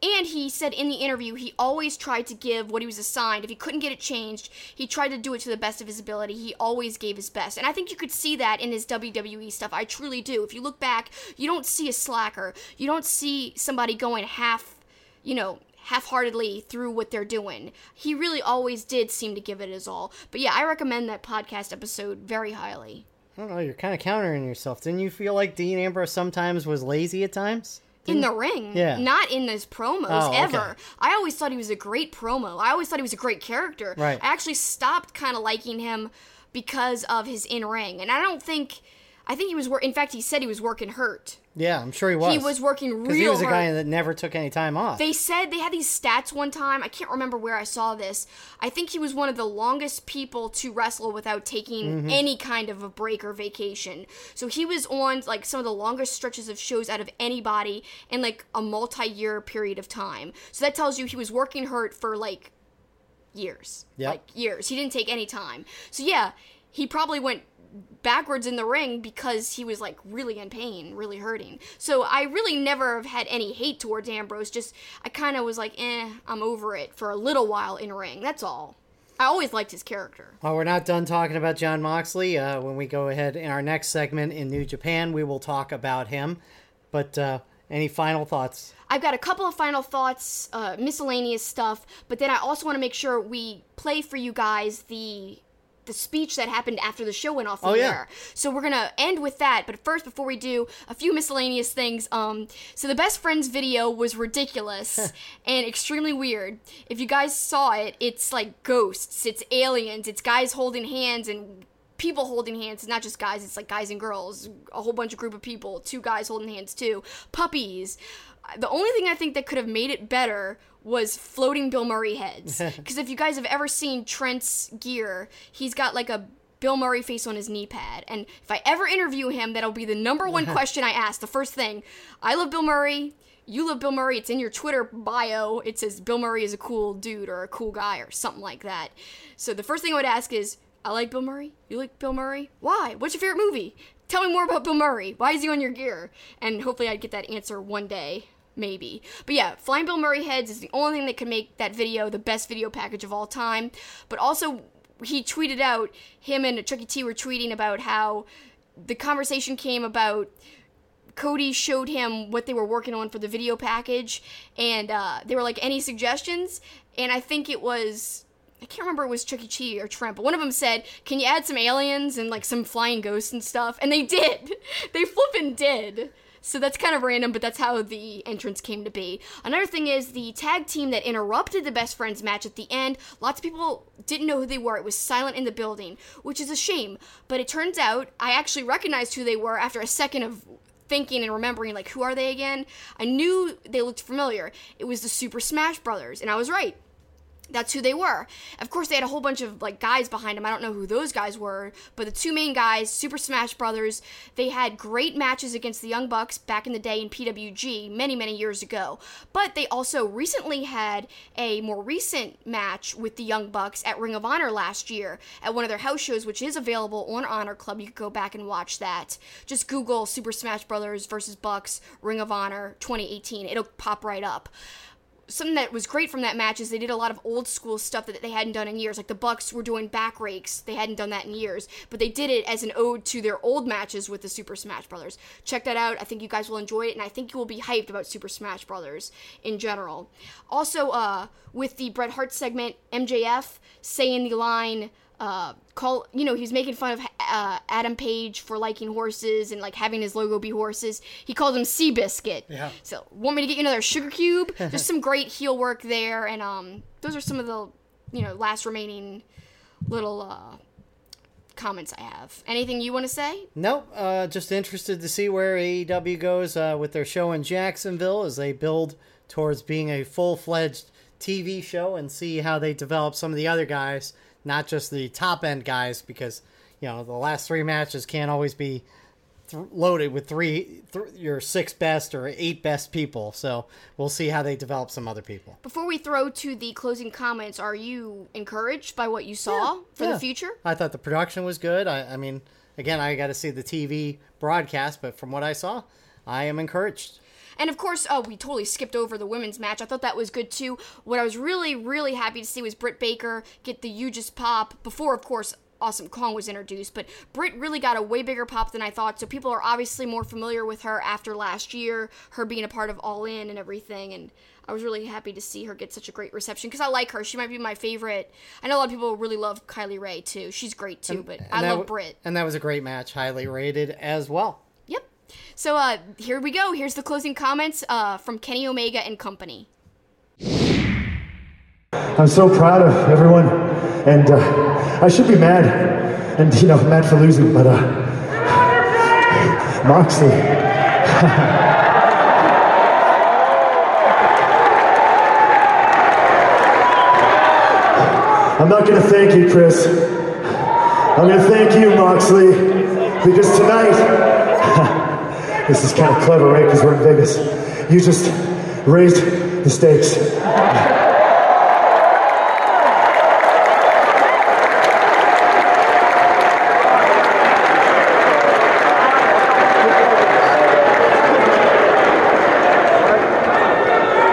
And he said in the interview he always tried to give what he was assigned. If he couldn't get it changed, he tried to do it to the best of his ability. He always gave his best. And I think you could see that in his WWE stuff. I truly do. If you look back, you don't see a slacker. You don't see somebody going half, you know, half-heartedly through what they're doing. He really always did seem to give it his all. But yeah, I recommend that podcast episode very highly. I don't know. You're kind of countering yourself. Didn't you feel like Dean Ambrose sometimes was lazy at times? In the ring, Yeah. not in his promos Oh, okay. ever. I always thought he was a great promo. I always thought he was a great character. Right. I actually stopped kind of liking him because of his in ring, and I don't think. I think he was. Wor- in fact, he said he was working hurt. Yeah, I'm sure he was. He was working real he was a hard. guy that never took any time off. They said they had these stats one time. I can't remember where I saw this. I think he was one of the longest people to wrestle without taking mm-hmm. any kind of a break or vacation. So he was on like some of the longest stretches of shows out of anybody in like a multi-year period of time. So that tells you he was working hurt for like years. Yep. Like years. He didn't take any time. So yeah, he probably went backwards in the ring because he was like really in pain, really hurting. So I really never have had any hate towards Ambrose. Just I kind of was like, eh, I'm over it for a little while in ring. That's all. I always liked his character. Well, we're not done talking about Jon Moxley. Uh, when we go ahead in our next segment in New Japan, we will talk about him. But uh, any final thoughts? I've got a couple of final thoughts, uh, miscellaneous stuff, but then I also want to make sure we play for you guys the the speech that happened after the show went off the Oh, yeah. So we're gonna end with that. But first, before we do, a few miscellaneous things. Um, so the best friends video was ridiculous and extremely weird. If you guys saw it, it's like ghosts, it's aliens, it's guys holding hands and people holding hands. It's not just guys, it's like guys and girls, a whole bunch of group of people, two guys holding hands too, puppies. The only thing I think that could have made it better was floating Bill Murray heads. Because if you guys have ever seen Trent's gear, he's got like a Bill Murray face on his knee pad. And if I ever interview him, that'll be the number one question I ask. The first thing I love Bill Murray. You love Bill Murray. It's in your Twitter bio. It says Bill Murray is a cool dude or a cool guy or something like that. So the first thing I would ask is, I I like Bill Murray. You like Bill Murray? Why? What's your favorite movie? Tell me more about Bill Murray. Why is he on your gear? And hopefully I'd get that answer one day maybe. But yeah, Flying Bill Murray heads is the only thing that can make that video the best video package of all time. But also, he tweeted out, him and Chucky T were tweeting about how the conversation came about Cody showed him what they were working on for the video package, and uh, they were like, "Any suggestions?" And I think it was I can't remember it was Chucky T or Trent, but one of them said, "Can you add some aliens and like some flying ghosts and stuff?" And they did. they flippin' did. So that's kind of random, but that's how the entrance came to be. Another thing is the tag team that interrupted the best friends match at the end. Lots of people didn't know who they were. It was silent in the building, which is a shame. But it turns out I actually recognized who they were after a second of thinking and remembering like who are they again? I knew they looked familiar. It was the Super Smash Brothers, and I was right that's who they were. Of course, they had a whole bunch of like guys behind them. I don't know who those guys were, but the two main guys, Super Smash Brothers, they had great matches against the Young Bucks back in the day in PWG many, many years ago. But they also recently had a more recent match with the Young Bucks at Ring of Honor last year at one of their house shows, which is available on Honor Club. You could go back and watch that. Just Google Super Smash Brothers versus Bucks Ring of Honor 2018. It'll pop right up something that was great from that match is they did a lot of old school stuff that they hadn't done in years. Like the Bucks were doing back rakes; they hadn't done that in years, but they did it as an ode to their old matches with the Super Smash Brothers. Check that out. I think you guys will enjoy it, and I think you will be hyped about Super Smash Brothers in general. Also, uh, with the Bret Hart segment, MJF saying the line uh, call you know he was making fun of uh, Adam Page for liking horses and like having his logo be horses. He called him Seabiscuit. Yeah. So want me to get you another sugar cube? There's some great heel work there, and um, those are some of the you know last remaining little uh, comments I have. Anything you want to say? Nope. Uh, just interested to see where AEW goes uh, with their show in Jacksonville as they build towards being a full fledged TV show and see how they develop some of the other guys not just the top end guys, because you know the last three matches can't always be th- loaded with three th- your six best or eight best people. So we'll see how they develop some other people. Before we throw to the closing comments, are you encouraged by what you saw Yeah, for yeah. the future? I thought the production was good. I, I mean, again, I got to see the TV broadcast, but from what I saw, I am encouraged. And of course, oh, we totally skipped over the women's match. I thought that was good too. What I was really, really happy to see was Britt Baker get the Just Pop before, of course, Awesome Kong was introduced. But Britt really got a way bigger pop than I thought. So people are obviously more familiar with her after last year, her being a part of All In and everything. And I was really happy to see her get such a great reception because I like her. She might be my favorite. I know a lot of people really love Kylie Rae too. She's great too, but I And that love w- Britt. And that was a great match, highly rated as well. So uh, here we go. Here's the closing comments uh, from Kenny Omega and company. I'm so proud of everyone, and uh, I should be mad, and you know, mad for losing, but uh, Moxley. I'm not gonna thank you, Chris. I'm gonna thank you, Moxley, because tonight, this is kind of clever, right? Because we're in Vegas. You just raised the stakes.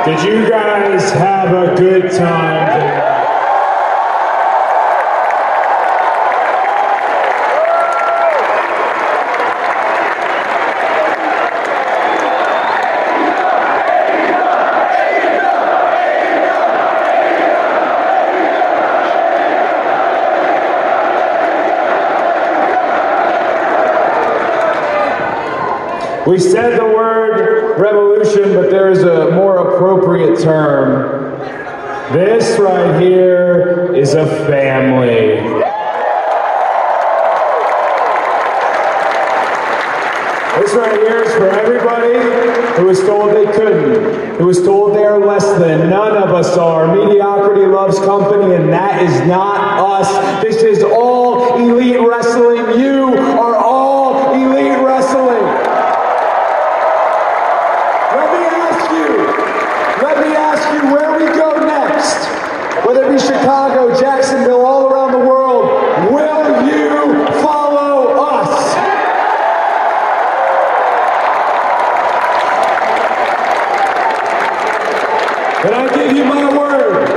Did you guys have a good time? We said the word revolution, but there is a more appropriate term. This right here is a family. This right here is for everybody who was told they couldn't, who was told they are less than. None of us are. Mediocrity loves company, and that is not us. This is all elite wrestling. You are all elite wrestling. Let me ask you, let me ask you where we go next. Whether it be Chicago, Jacksonville, all around the world, will And I give you my word,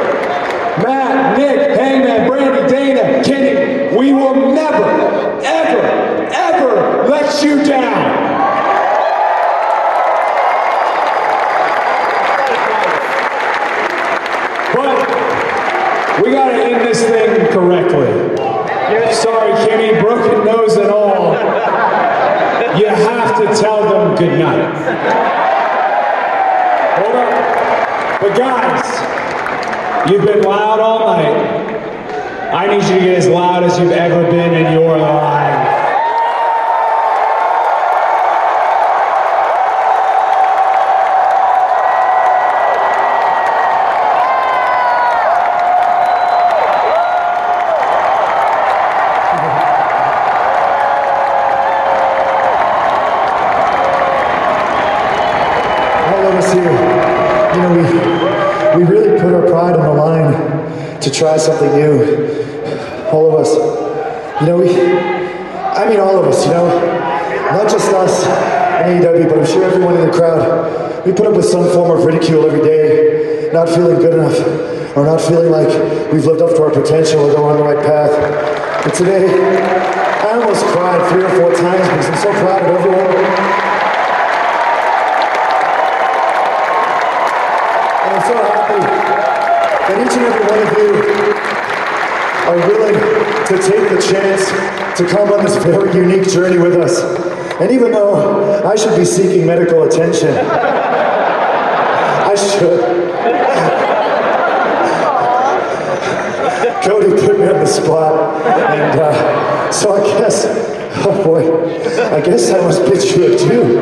Matt, Nick, Hangman, Brandi, Dana, Kenny, we will never, ever, ever let you down. But we gotta end this thing correctly. Sorry, Kenny, broken nose and all. You have to tell them goodnight. Hold up. But guys, you've been loud all night. I need you to get as loud as you've ever been in your life. all of us here, you know, we, we really put our pride on the line to try something new. All of us. You know, we, I mean all of us, you know, not just us in AEW, but I'm sure everyone in the crowd. We put up with some form of ridicule every day, not feeling good enough, or not feeling like we've lived up to our potential or go on the right path. But today, I almost cried three or four times because I'm so proud of everyone. And I'm so happy that each and every one of you are willing to take the chance to come on this very unique journey with us. And even though I should be seeking medical attention, I should. Cody put me on the spot, and uh, so I guess, oh boy, I guess I must bid you adieu.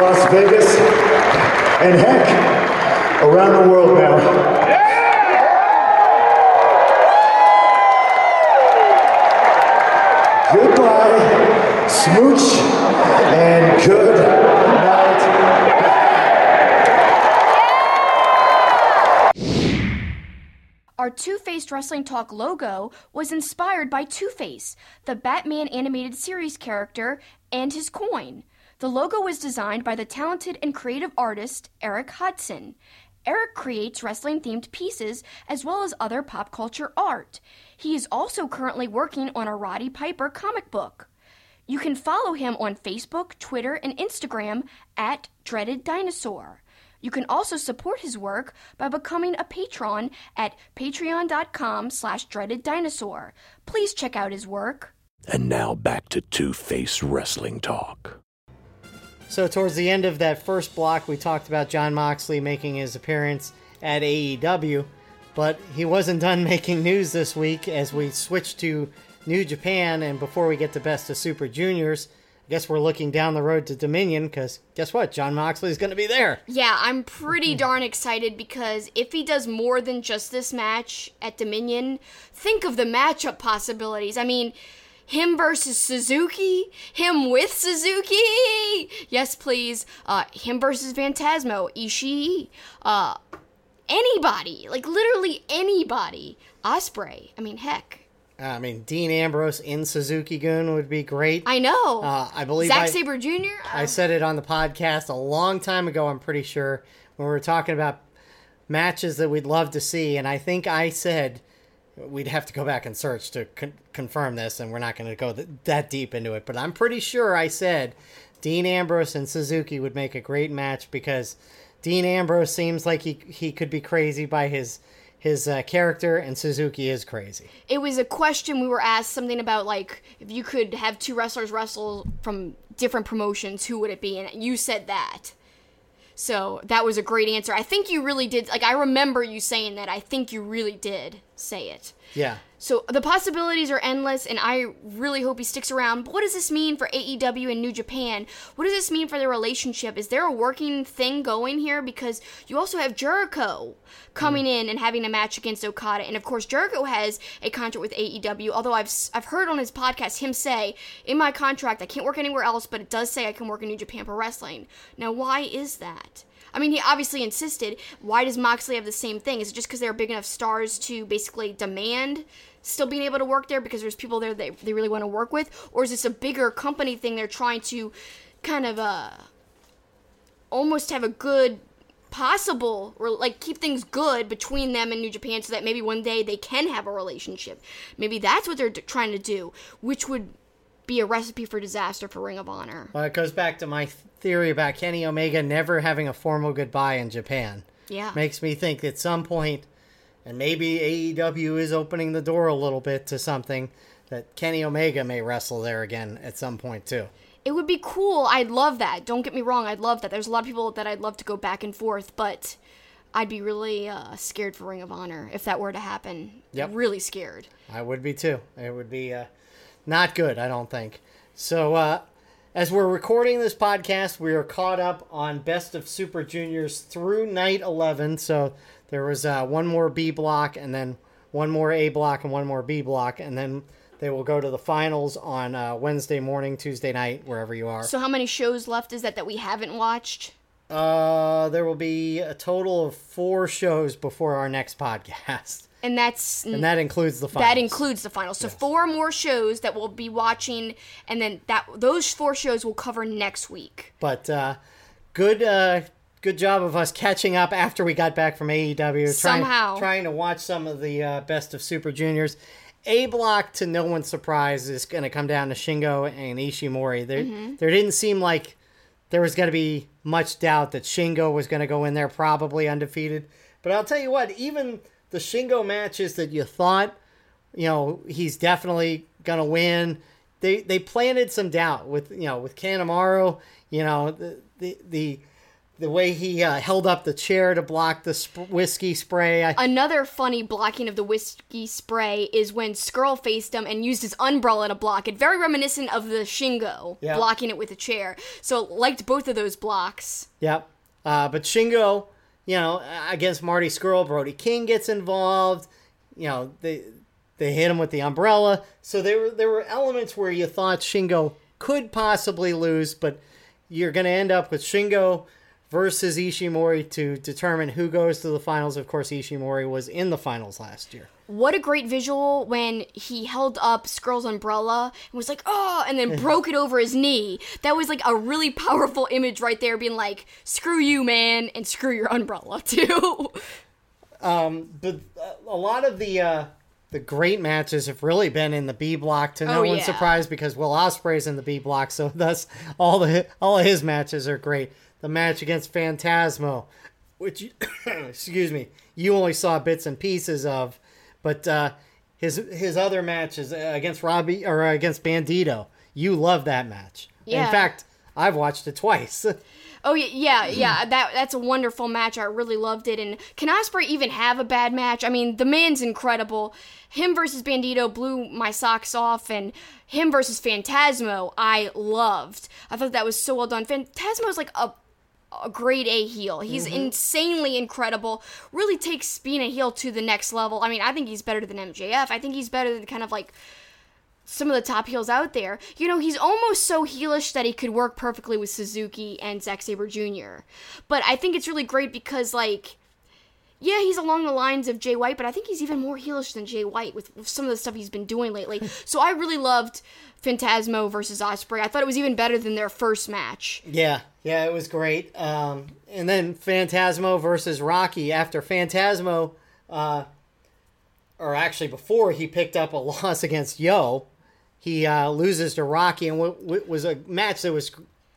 Las Vegas and heck, around the world now. Goodbye, smooch, and good night. Our Two Faced Wrestling Talk logo was inspired by Two Face, the Batman animated series character, and his coin. The logo was designed by the talented and creative artist Eric Hudson. Eric creates wrestling themed pieces as well as other pop culture art. He is also currently working on a Roddy Piper comic book. You can follow him on Facebook, Twitter, and Instagram at Dreaded Dinosaur. You can also support his work by becoming a patron at patreon.com slash dreaded dinosaur. Please check out his work. And now back to Two Face Wrestling Talk. So towards the end of that first block, we talked about Jon Moxley making his appearance at AEW, but he wasn't done making news this week as we switched to New Japan. And before we get to Best of Super Juniors, I guess we're looking down the road to Dominion because guess what? Jon Moxley's going to be there. Yeah, I'm pretty darn excited because if he does more than just this match at Dominion, think of the matchup possibilities. I mean, him versus Suzuki, him with Suzuki. Yes, please. Uh, him versus Phantasmo, Ishii. Uh, anybody, like literally anybody. Ospreay. I mean, heck. I mean, Dean Ambrose in Suzuki Gun would be great. I know. Uh, I believe Zack I- Sabre Jr. I said it on the podcast a long time ago, I'm pretty sure, when we were talking about matches that we'd love to see. And I think I said we'd have to go back and search to con- confirm this, and we're not going to go th- that deep into it. But I'm pretty sure I said Dean Ambrose and Suzuki would make a great match because Dean Ambrose seems like he, he could be crazy by his. His uh, character and Suzuki is crazy. it was a question we were asked something about like if you could have two wrestlers wrestle from different promotions who would it be and you said that so that was a great answer i think you really did like i remember you saying that i think you really did say it Yeah. so the possibilities are endless, and I really hope he sticks around. But what does this mean for AEW and New Japan? What does this mean for their relationship? Is there a working thing going here? Because you also have Jericho coming mm. in and having a match against Okada, and of course Jericho has a contract with AEW. Although I've I've heard on his podcast him say, "In my contract, I can't work anywhere else, but it does say I can work in New Japan Pro Wrestling." Now, why is that? I mean, he obviously insisted. Why does Moxley have the same thing? Is it just because they're big enough stars to basically demand still being able to work there because there's people there that they really want to work with? Or is this a bigger company thing they're trying to kind of uh, almost have a good possible or like keep things good between them and New Japan so that maybe one day they can have a relationship. Maybe that's what they're trying to do, which would be a recipe for disaster for Ring of Honor. Well, it goes back to my theory about Kenny Omega never having a formal goodbye in Japan. Yeah. Makes me think at some point, and maybe AEW is opening the door a little bit to something, that Kenny Omega may wrestle there again at some point too. It would be cool. I'd love that. Don't get me wrong. I'd love that. There's a lot of people that I'd love to go back and forth, but I'd be really uh, scared for Ring of Honor if that were to happen. Yep. Really scared. I would be too. It would be uh, not good, I don't think. So, uh, as we're recording this podcast, we are caught up on Best of Super Juniors through night 11. So, there was uh, one more B block, and then one more A block, and one more B block, and then they will go to the finals on uh, Wednesday morning, Tuesday night, wherever you are. So how many shows left is that that we haven't watched? Uh, there will be a total of four shows before our next podcast, And that's and that includes the finals. that includes the finals. So four more shows that we'll be watching, and then that those four shows we'll cover next week. But uh, good, uh, good job of us catching up after we got back from AEW. Trying, Somehow. trying to watch some of the uh, best of Super Juniors. A block, to no one's surprise, is going to come down to Shingo and Ishimori. There, Mm-hmm. there didn't seem like there was going to be much doubt that Shingo was going to go in there probably undefeated. But I'll tell you what, even the Shingo matches that you thought, you know, he's definitely going to win. They they planted some doubt with you know with Kanemaru, you know the the the, the way he uh, held up the chair to block the sp- whiskey spray. I, Another funny blocking of the whiskey spray is when Scurll faced him and used his umbrella to block it. Very reminiscent of the Shingo Yeah. blocking it with a chair. So liked both of those blocks. Yep. Uh, but Shingo, you know, against Marty Scurll, Brody King gets involved. You know, they they hit him with the umbrella. So there were there were elements where you thought Shingo could possibly lose, but you're going to end up with Shingo versus Ishimori to determine who goes to the finals. Of course, Ishimori was in the finals last year. What a great visual when he held up Scurll's umbrella and was like, oh, and then broke it over his knee. That was like a really powerful image right there, being like, screw you, man, and screw your umbrella, too. but uh, a lot of the uh, the great matches have really been in the B block. To no Oh, one's yeah. surprise, because Will Ospreay's in the B block, so thus all the all of his matches are great. The match against Phantasmo, which you- excuse me, you only saw bits and pieces of, but uh, his his other matches uh, against Robbie or uh, against Bandito, you love that match. Yeah. In fact, I've watched it twice. Oh yeah, yeah, yeah. That that's a wonderful match. I really loved it. And can Ospreay even have a bad match? I mean, the man's incredible. Him versus Bandito blew my socks off, and him versus Phantasmo, I loved. I thought that was so well done. Phantasmo's like a a grade A heel. He's mm-hmm. insanely incredible. Really takes being a heel to the next level. I mean, I think he's better than MJF. I think he's better than kind of like some of the top heels out there. You know, he's almost so heelish that he could work perfectly with Suzuki and Zack Sabre Jr. But I think it's really great because, like, yeah, he's along the lines of Jay White, but I think he's even more heelish than Jay White with, with some of the stuff he's been doing lately. so I really loved Phantasmo versus Ospreay. I thought it was even better than their first match. Yeah, yeah, it was great. Um, and then Phantasmo versus Rocky after Phantasmo, uh, or actually before he picked up a loss against Yo, he uh, loses to Rocky, and w- w- was a match that was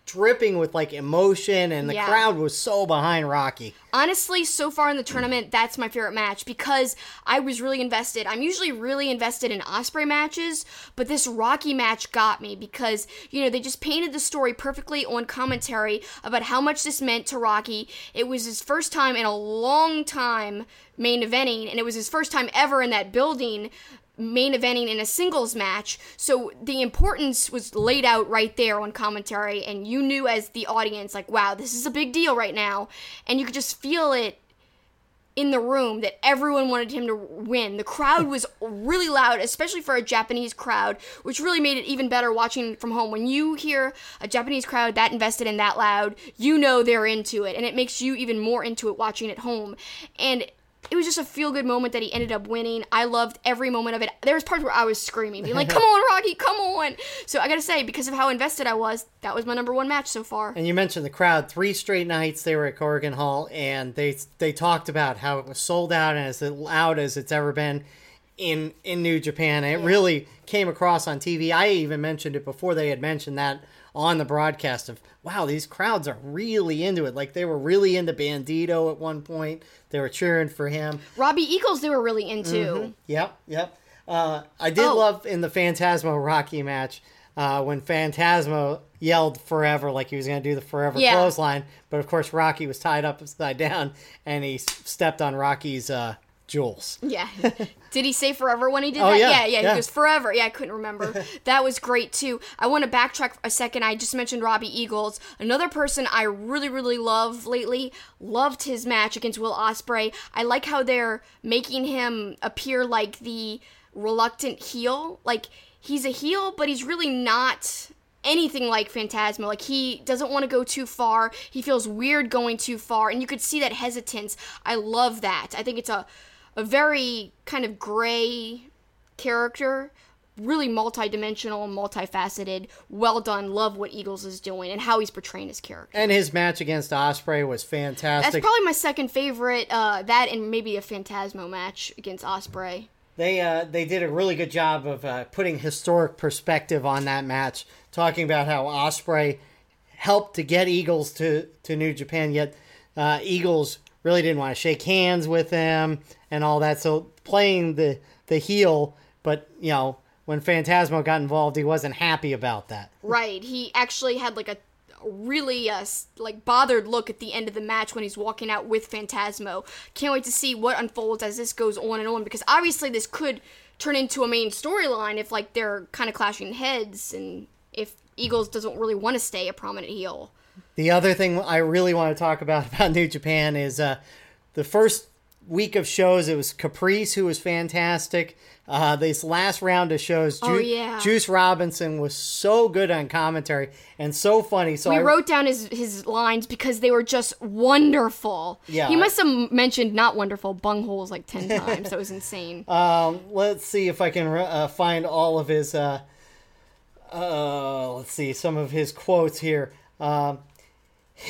dripping with like emotion, and the Yeah. crowd was so behind Rocky. Honestly, so far in the tournament, that's my favorite match because I was really invested. I'm usually really invested in Ospreay matches, but this Rocky match got me because, you know, they just painted the story perfectly on commentary about how much this meant to Rocky. It was his first time in a long time main eventing, and it was his first time ever in that building main eventing in a singles match. So the importance was laid out right there on commentary, and you knew as the audience, like, wow, this is a big deal right now. And you could just feel it in the room that everyone wanted him to win. The crowd was really loud, especially for a Japanese crowd, which really made it even better watching from home. When you hear a Japanese crowd that invested and that loud, you know they're into it, and it makes you even more into it watching at home. And it was just a feel good moment that he ended up winning. I loved every moment of it. There was parts where I was screaming, being like, "Come on, Rocky, come on!" So I gotta say, because of how invested I was, that was my number one match so far. And you mentioned the crowd. Three straight nights they were at Korakuen Hall, and they they talked about how it was sold out and as loud as it's ever been in in New Japan. And it really came across on TV. I even mentioned it before they had mentioned that on the broadcast of wow, these crowds are really into it. Like they were really into Bandito at one point. They were cheering for him. Robbie Eagles, they were really into. Yep, yep. Uh, I did Oh. love in the Phantasmo Rocky match uh, when Phantasmo yelled forever like he was going to do the forever Yeah. clothesline, but of course Rocky was tied up upside down and he stepped on Rocky's uh, jewels. Yeah. Did he say forever when he did Oh, that? yeah, yeah, yeah. yeah. He goes forever. Yeah, I couldn't remember. that was great too. I want to backtrack a second. I just mentioned Robbie Eagles. Another person I really, really love lately. Loved his match against Will Ospreay. I like how they're making him appear like the reluctant heel. Like he's a heel, but he's really not anything like Phantasmo. Like he doesn't want to go too far. He feels weird going too far, and you could see that hesitance. I love that. I think it's a a very kind of gray character, really multi-dimensional, multifaceted. Well done. Love what Eagles is doing and how he's portraying his character. And his match against Ospreay was fantastic. That's probably my second favorite. Uh, that and maybe a Phantasmo match against Ospreay. They uh, they did a really good job of uh, putting historic perspective on that match, talking about how Ospreay helped to get Eagles to, to New Japan, yet uh, Eagles really didn't want to shake hands with him and all that. So playing the the heel, but you know when Phantasmo got involved, he wasn't happy about that. Right. He actually had like a really uh, like bothered look at the end of the match when he's walking out with Phantasmo. Can't wait to see what unfolds as this goes on and on because obviously this could turn into a main storyline if like they're kind of clashing heads and if Eagles doesn't really want to stay a prominent heel. The other thing I really want to talk about about New Japan is uh, the first week of shows. It was Caprice who was fantastic. Uh, this last round of shows, Oh, yeah. Juice Robinson was so good on commentary and so funny. So We I wrote down his his lines because they were just wonderful. Yeah, He must have mentioned not wonderful bungholes like 10 times. That was insane. um, let's see if I can uh, find all of his. Uh, uh, let's see some of his quotes here. Um,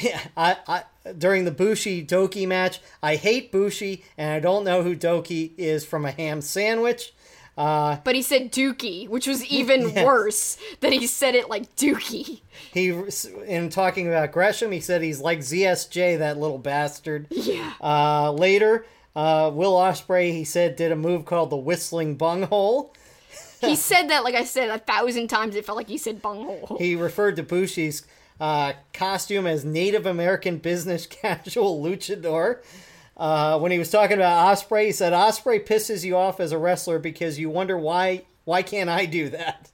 yeah, I, I during the Bushi Doki match, I hate Bushi and I don't know who Doki is from a ham sandwich. but he said Dookie, which was even worse that he said it like Dookie. He in talking about Gresham, he said he's like ZSJ, that little bastard. Yeah. Uh, later, uh, Will Ospreay, he said, did a move called the Whistling Bunghole. He said that, like I said, a thousand times. It felt like he said bunghole. He referred to Bushi's uh, costume as Native American business casual luchador. Uh, when he was talking about Ospreay, he said Ospreay pisses you off as a wrestler because you wonder why why can't I do that?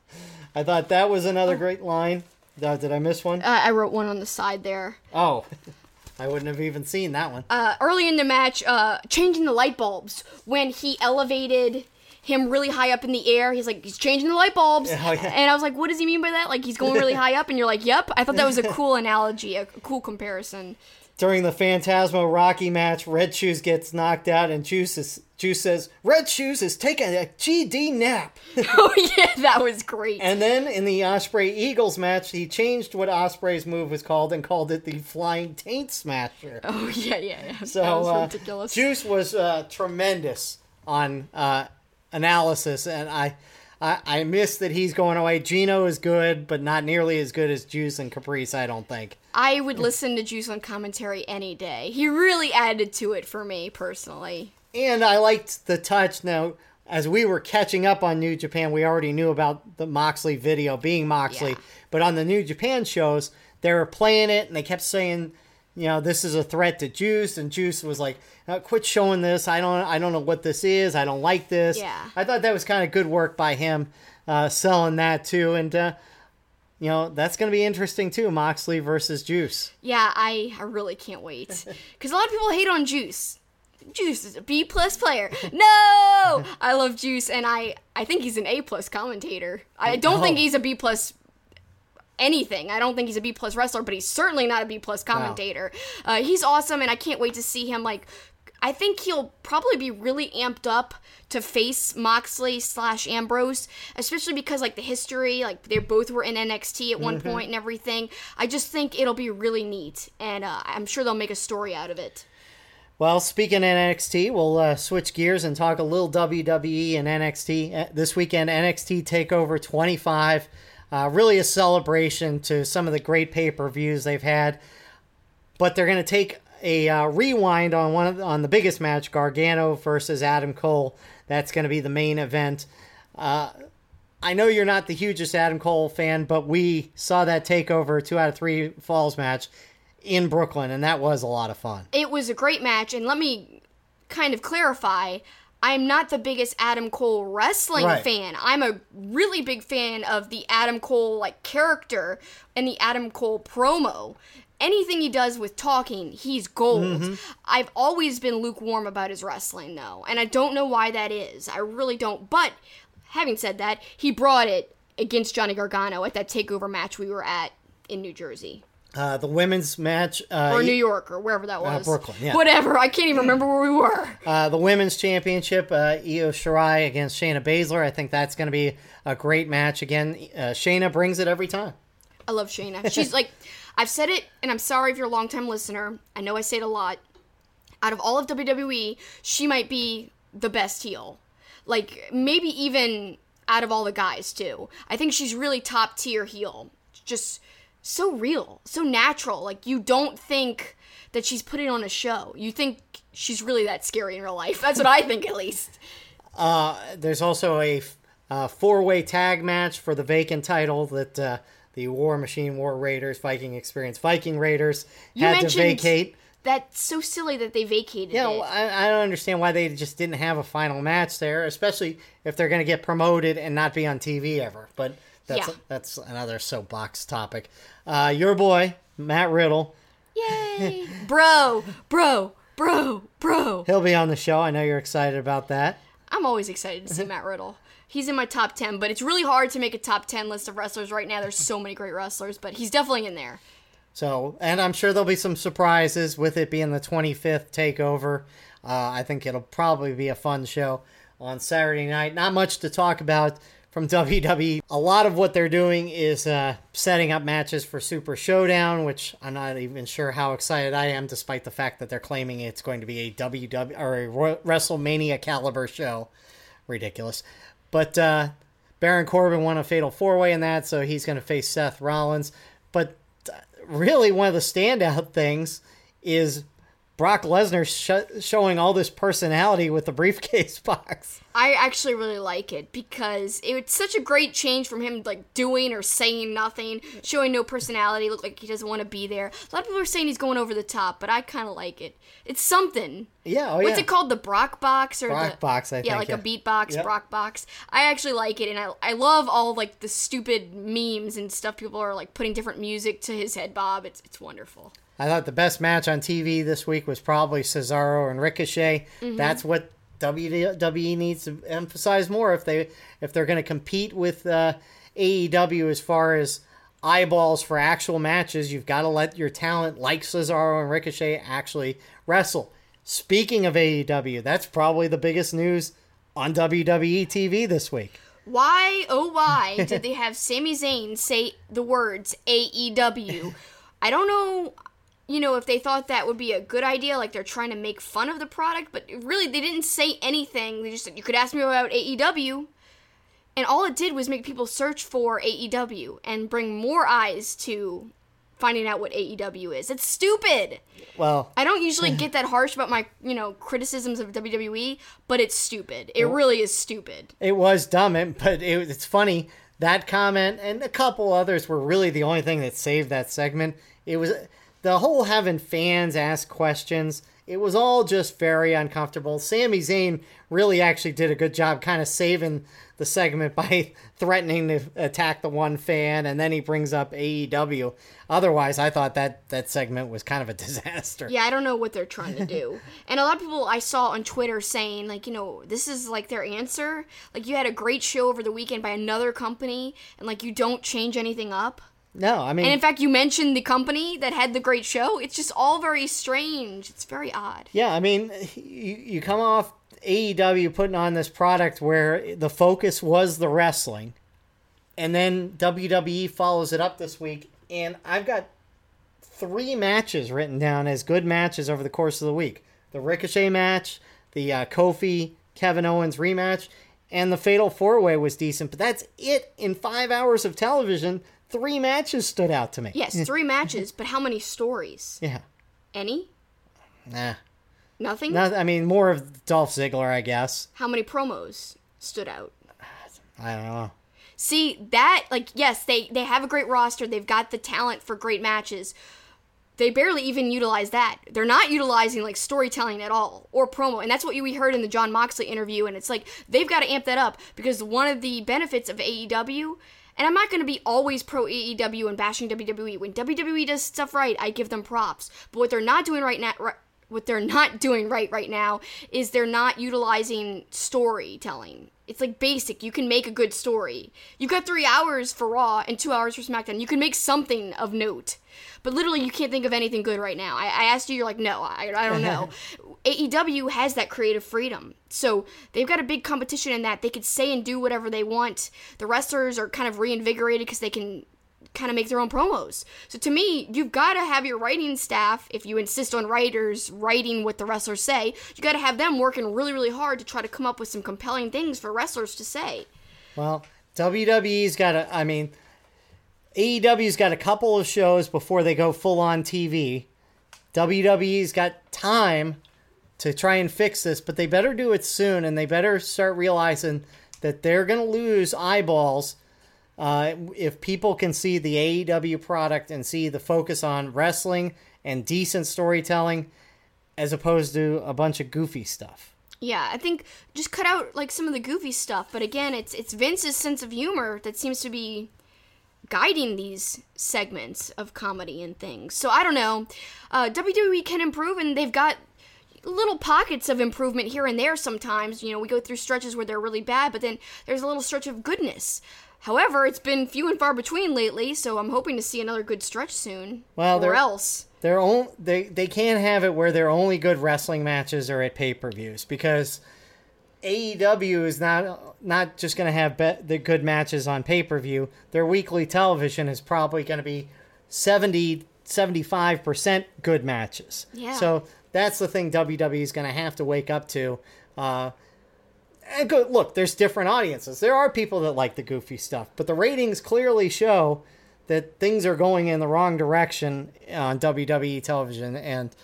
I thought that was another great line. Uh, did I miss one? Uh, I wrote one on the side there. Oh, I wouldn't have even seen that one. Uh, early in the match, uh, changing the light bulbs when he elevated him really high up in the air. He's like, he's changing the light bulbs. Oh, yeah. And I was like, what does he mean by that? Like, he's going really high up, and you're like, yep. I thought that was a cool analogy, a cool comparison. During the Phantasmo Rocky match, Red Shoes gets knocked out, and Juice is, Juice says, "Red Shoes is taking a GD nap." oh, yeah, that was great. And then in the Ospreay Eagles match, he changed what Ospreay's move was called and called it the Flying Taint Smasher. oh, yeah, yeah, yeah. So that was uh, ridiculous. Juice was uh, tremendous on uh, analysis, and I, I I miss that he's going away. Gino is good, but not nearly as good as Juice and Caprice. I don't think. I would listen to Juice on commentary any day. He really added to it for me personally. And I liked the touch. Now, as we were catching up on New Japan, we already knew about the Moxley video being Moxley. Yeah. But on the New Japan shows, they were playing it and they kept saying, you know, this is a threat to Juice. And Juice was like, "Uh, quit showing this. I don't, I don't know what this is. I don't like this. Yeah. I thought that was kind of good work by him uh, selling that too. And, uh, you know, that's going to be interesting too Moxley versus Juice. Yeah, I, I really can't wait. Because a lot of people hate on Juice. Juice is a B plus player. No, I love Juice, and I I think he's an A plus commentator. I don't think Oh. he's a B plus anything. I don't think he's a B plus wrestler, but he's certainly not a B plus commentator. Uh, he's awesome, and I can't wait to see him. Like, I think he'll probably be really amped up to face Moxley slash Ambrose, especially because like the history, like they both were in NXT at one point and everything. I just think it'll be really neat, and uh, I'm sure they'll make a story out of it. Well, speaking of NXT, we'll uh, switch gears and talk a little WWE and NXT. Uh, This weekend, NXT TakeOver 25. Uh, really a celebration to some of the great pay per views they've had. But they're going to take a uh, rewind on one of the, on the biggest match, Gargano versus Adam Cole. That's going to be the main event. Uh, I know you're not the hugest Adam Cole fan, but we saw that TakeOver two out of three falls match in Brooklyn, and that was a lot of fun. it was a great match and let me kind of clarify i'm not the biggest adam cole wrestling Right. fan. I'm a really big fan of the adam cole like character and the adam cole promo. Anything he does with talking he's gold. Mm-hmm. I've always been lukewarm about his wrestling though and i don't know why that is. I really don't. But having said that he brought it against johnny gargano at that takeover match we were at in new jersey Uh, the women's match, uh, or New York or wherever that was. Brooklyn, yeah. Whatever. I can't even remember where we were. uh, the women's championship, uh, Io Shirai against Shayna Baszler. I think that's going to be a great match. Again, uh, Shayna brings it every time. I love Shayna. She's like, I've said it, and I'm sorry if you're a longtime listener. I know I say it a lot. Out of all of WWE, she might be the best heel. Like, maybe even out of all the guys, too. I think she's really top tier heel. Just so real, so natural. Like, you don't think that she's putting on a show. You think she's really that scary in real life. That's what I think, at least. Uh, There's also a uh, four-way tag match for the vacant title that uh, the War Machine War Raiders, Viking Experience Viking Raiders You had to vacate. That's so silly that they vacated Yeah, I, I don't understand why they just didn't have a final match there, especially if they're going to get promoted and not be on TV ever. But that's Yeah. that's another soapbox topic. Uh, your boy Matt Riddle, Yay! bro, bro, bro, bro. he'll be on the show. I know you're excited about that. I'm always excited to see Matt Riddle. He's in my top 10, but it's really hard to make a top 10 list of wrestlers right now. There's so many great wrestlers, but he's definitely in there. So, and I'm sure there'll be some surprises with it being the 25th takeover. Uh, I think it'll probably be a fun show on Saturday night. Not much to talk about from WWE. A lot of what they're doing is uh, setting up matches for Super Showdown, which I'm not even sure how excited I am, despite the fact that they're claiming it's going to be a WWE or a WrestleMania caliber show. Ridiculous. But uh, Baron Corbin won a fatal four way in that, so he's going to face Seth Rollins. But uh, really, one of the standout things is Brock Lesnar sh- showing all this personality with the briefcase box. I actually really like it because it's such a great change from him like doing or saying nothing, showing no personality, look like he doesn't want to be there. A lot of people are saying he's going over the top, but I kind of like it. It's something. Yeah, oh What's yeah. it called? The Brock box or Brock the box, I yeah, think, like yeah. a beatbox, Yep. Brock box. I actually like it, and I I love all like the stupid memes and stuff. People are like putting different music to his head bob. It's it's wonderful. I thought the best match on TV this week was probably Cesaro and Ricochet. That's what WWE needs to emphasize more if they if they're going to compete with uh, AEW as far as eyeballs for actual matches. You've got to let your talent like Cesaro and Ricochet actually wrestle. Speaking of AEW, that's probably the biggest news on WWE TV this week. Why, oh why, did they have Sami Zayn say the words AEW? I don't know, you know, if they thought that would be a good idea, like they're trying to make fun of the product, but really they didn't say anything. They just said, you could ask me about AEW. And all it did was make people search for AEW and bring more eyes to finding out what AEW is. It's stupid. Well, I don't usually get that harsh about my, you know, criticisms of WWE, but it's stupid. It really is stupid. It was dumb, but it, it's funny. That comment and a couple others were really the only thing that saved that segment. It was the whole having fans ask questions it was all just very uncomfortable. Sami Zayn really actually did a good job kind of saving the segment by threatening to attack the one fan, and then he brings up AEW. Otherwise, I thought that that segment was kind of a disaster. Yeah, I don't know what they're trying to do. and a lot of people I saw on Twitter saying, like, you know, this is like their answer. Like, you had a great show over the weekend by another company, and like, you don't change anything up. No, I mean, And in fact, you mentioned the company that had the great show. It's just all very strange. It's very odd. Yeah, I mean, you, you come off AEW putting on this product where the focus was the wrestling, and then WWE follows it up this week, and I've got three matches written down as good matches over the course of the week: the Ricochet match, the uh, Kofi Kevin Owens rematch, and the Fatal Four Way was decent. But that's it in five hours of television. Three matches stood out to me. Yes, three matches, but how many stories? Yeah. Any? Nah. Nothing? No, I mean more of Dolph Ziggler, I guess. How many promos stood out? I don't know. See, that like yes, they they have a great roster. They've got the talent for great matches. They barely even utilize that. They're not utilizing like storytelling at all or promo. And that's what we heard in the Jon Moxley interview and it's like they've got to amp that up because one of the benefits of AEW and I'm not going to be always pro AEW and bashing WWE. When WWE does stuff right, I give them props. But what they're not doing right now what they're not doing right right now is they're not utilizing storytelling. It's like basic. You can make a good story. You got three hours for Raw and two hours for SmackDown. You can make something of note. But literally, you can't think of anything good right now. I, I asked you, you're like, no, I, I don't know. AEW has that creative freedom. So they've got a big competition in that. They could say and do whatever they want. The wrestlers are kind of reinvigorated because they can kind of make their own promos. So to me, you've got to have your writing staff, if you insist on writers writing what the wrestlers say, you got to have them working really, really hard to try to come up with some compelling things for wrestlers to say. Well, WWE's got a, I mean, AEW's got a couple of shows before they go full on TV. WWE's got time to try and fix this, but they better do it soon and they better start realizing that they're going to lose eyeballs uh, if people can see the AEW product and see the focus on wrestling and decent storytelling as opposed to a bunch of goofy stuff. Yeah, I think just cut out like some of the goofy stuff, but again, it's it's Vince's sense of humor that seems to be guiding these segments of comedy and things. So I don't know. Uh, WWE can improve, and they've got little pockets of improvement here and there sometimes. You know, we go through stretches where they're really bad, but then there's a little stretch of goodness. However, it's been few and far between lately, so I'm hoping to see another good stretch soon. Well, or else. They're on, they they can't have it where their only good wrestling matches are at pay per views because AEW is not not just going to have be, the good matches on pay per view. Their weekly television is probably going to be 70 75 percent good matches. Yeah. So that's the thing WWE is going to have to wake up to. Uh, and go, look, there's different audiences. There are people that like the goofy stuff, but the ratings clearly show that things are going in the wrong direction on WWE television, and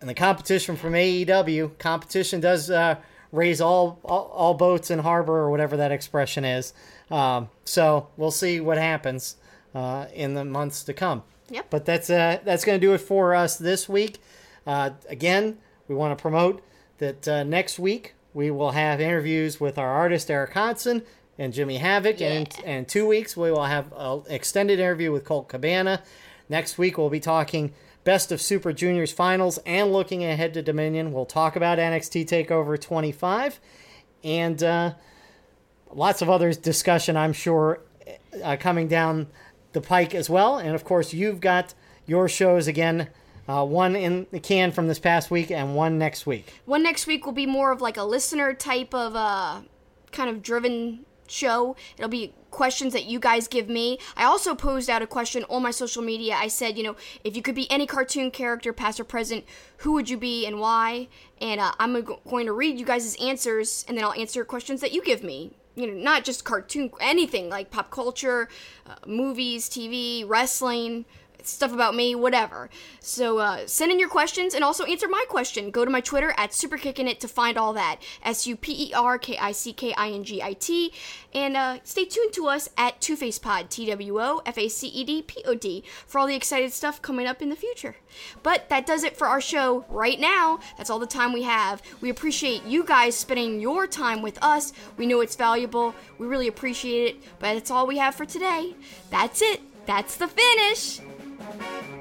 and the competition from AEW competition does uh, raise all, all all boats in harbor or whatever that expression is. Um, so we'll see what happens uh, in the months to come. Yep. But that's uh, that's going to do it for us this week. Uh, again, we want to promote that uh, next week we will have interviews with our artist Eric Hodson and Jimmy Havoc, and and two weeks we will have an extended interview with Colt Cabana. Next week we'll be talking best of Super Juniors finals and looking ahead to Dominion. We'll talk about NXT Takeover 25 and uh, lots of other discussion, I'm sure, uh, coming down the pike as well. And of course, you've got your shows again. Uh, one in the can from this past week and one next week. One next week will be more of like a listener type of uh kind of driven show. It'll be questions that you guys give me. I also posed out a question on my social media. I said, you know, if you could be any cartoon character, past or present, who would you be and why? And uh, I'm going to read you guys' answers, and then I'll answer questions that you give me. You know, not just cartoon, anything like pop culture, uh, movies, TV, wrestling stuff about me, whatever. So uh, send in your questions and also answer my question. Go to my Twitter at superkickingit to find all that. S U P E R K I C K I N G I T. And uh, stay tuned to us at Two Face Pod, T W O F A C E D P O D, for all the excited stuff coming up in the future. But that does it for our show right now. That's all the time we have. We appreciate you guys spending your time with us. We know it's valuable. We really appreciate it. But that's all we have for today. That's it. That's the finish. Thank you.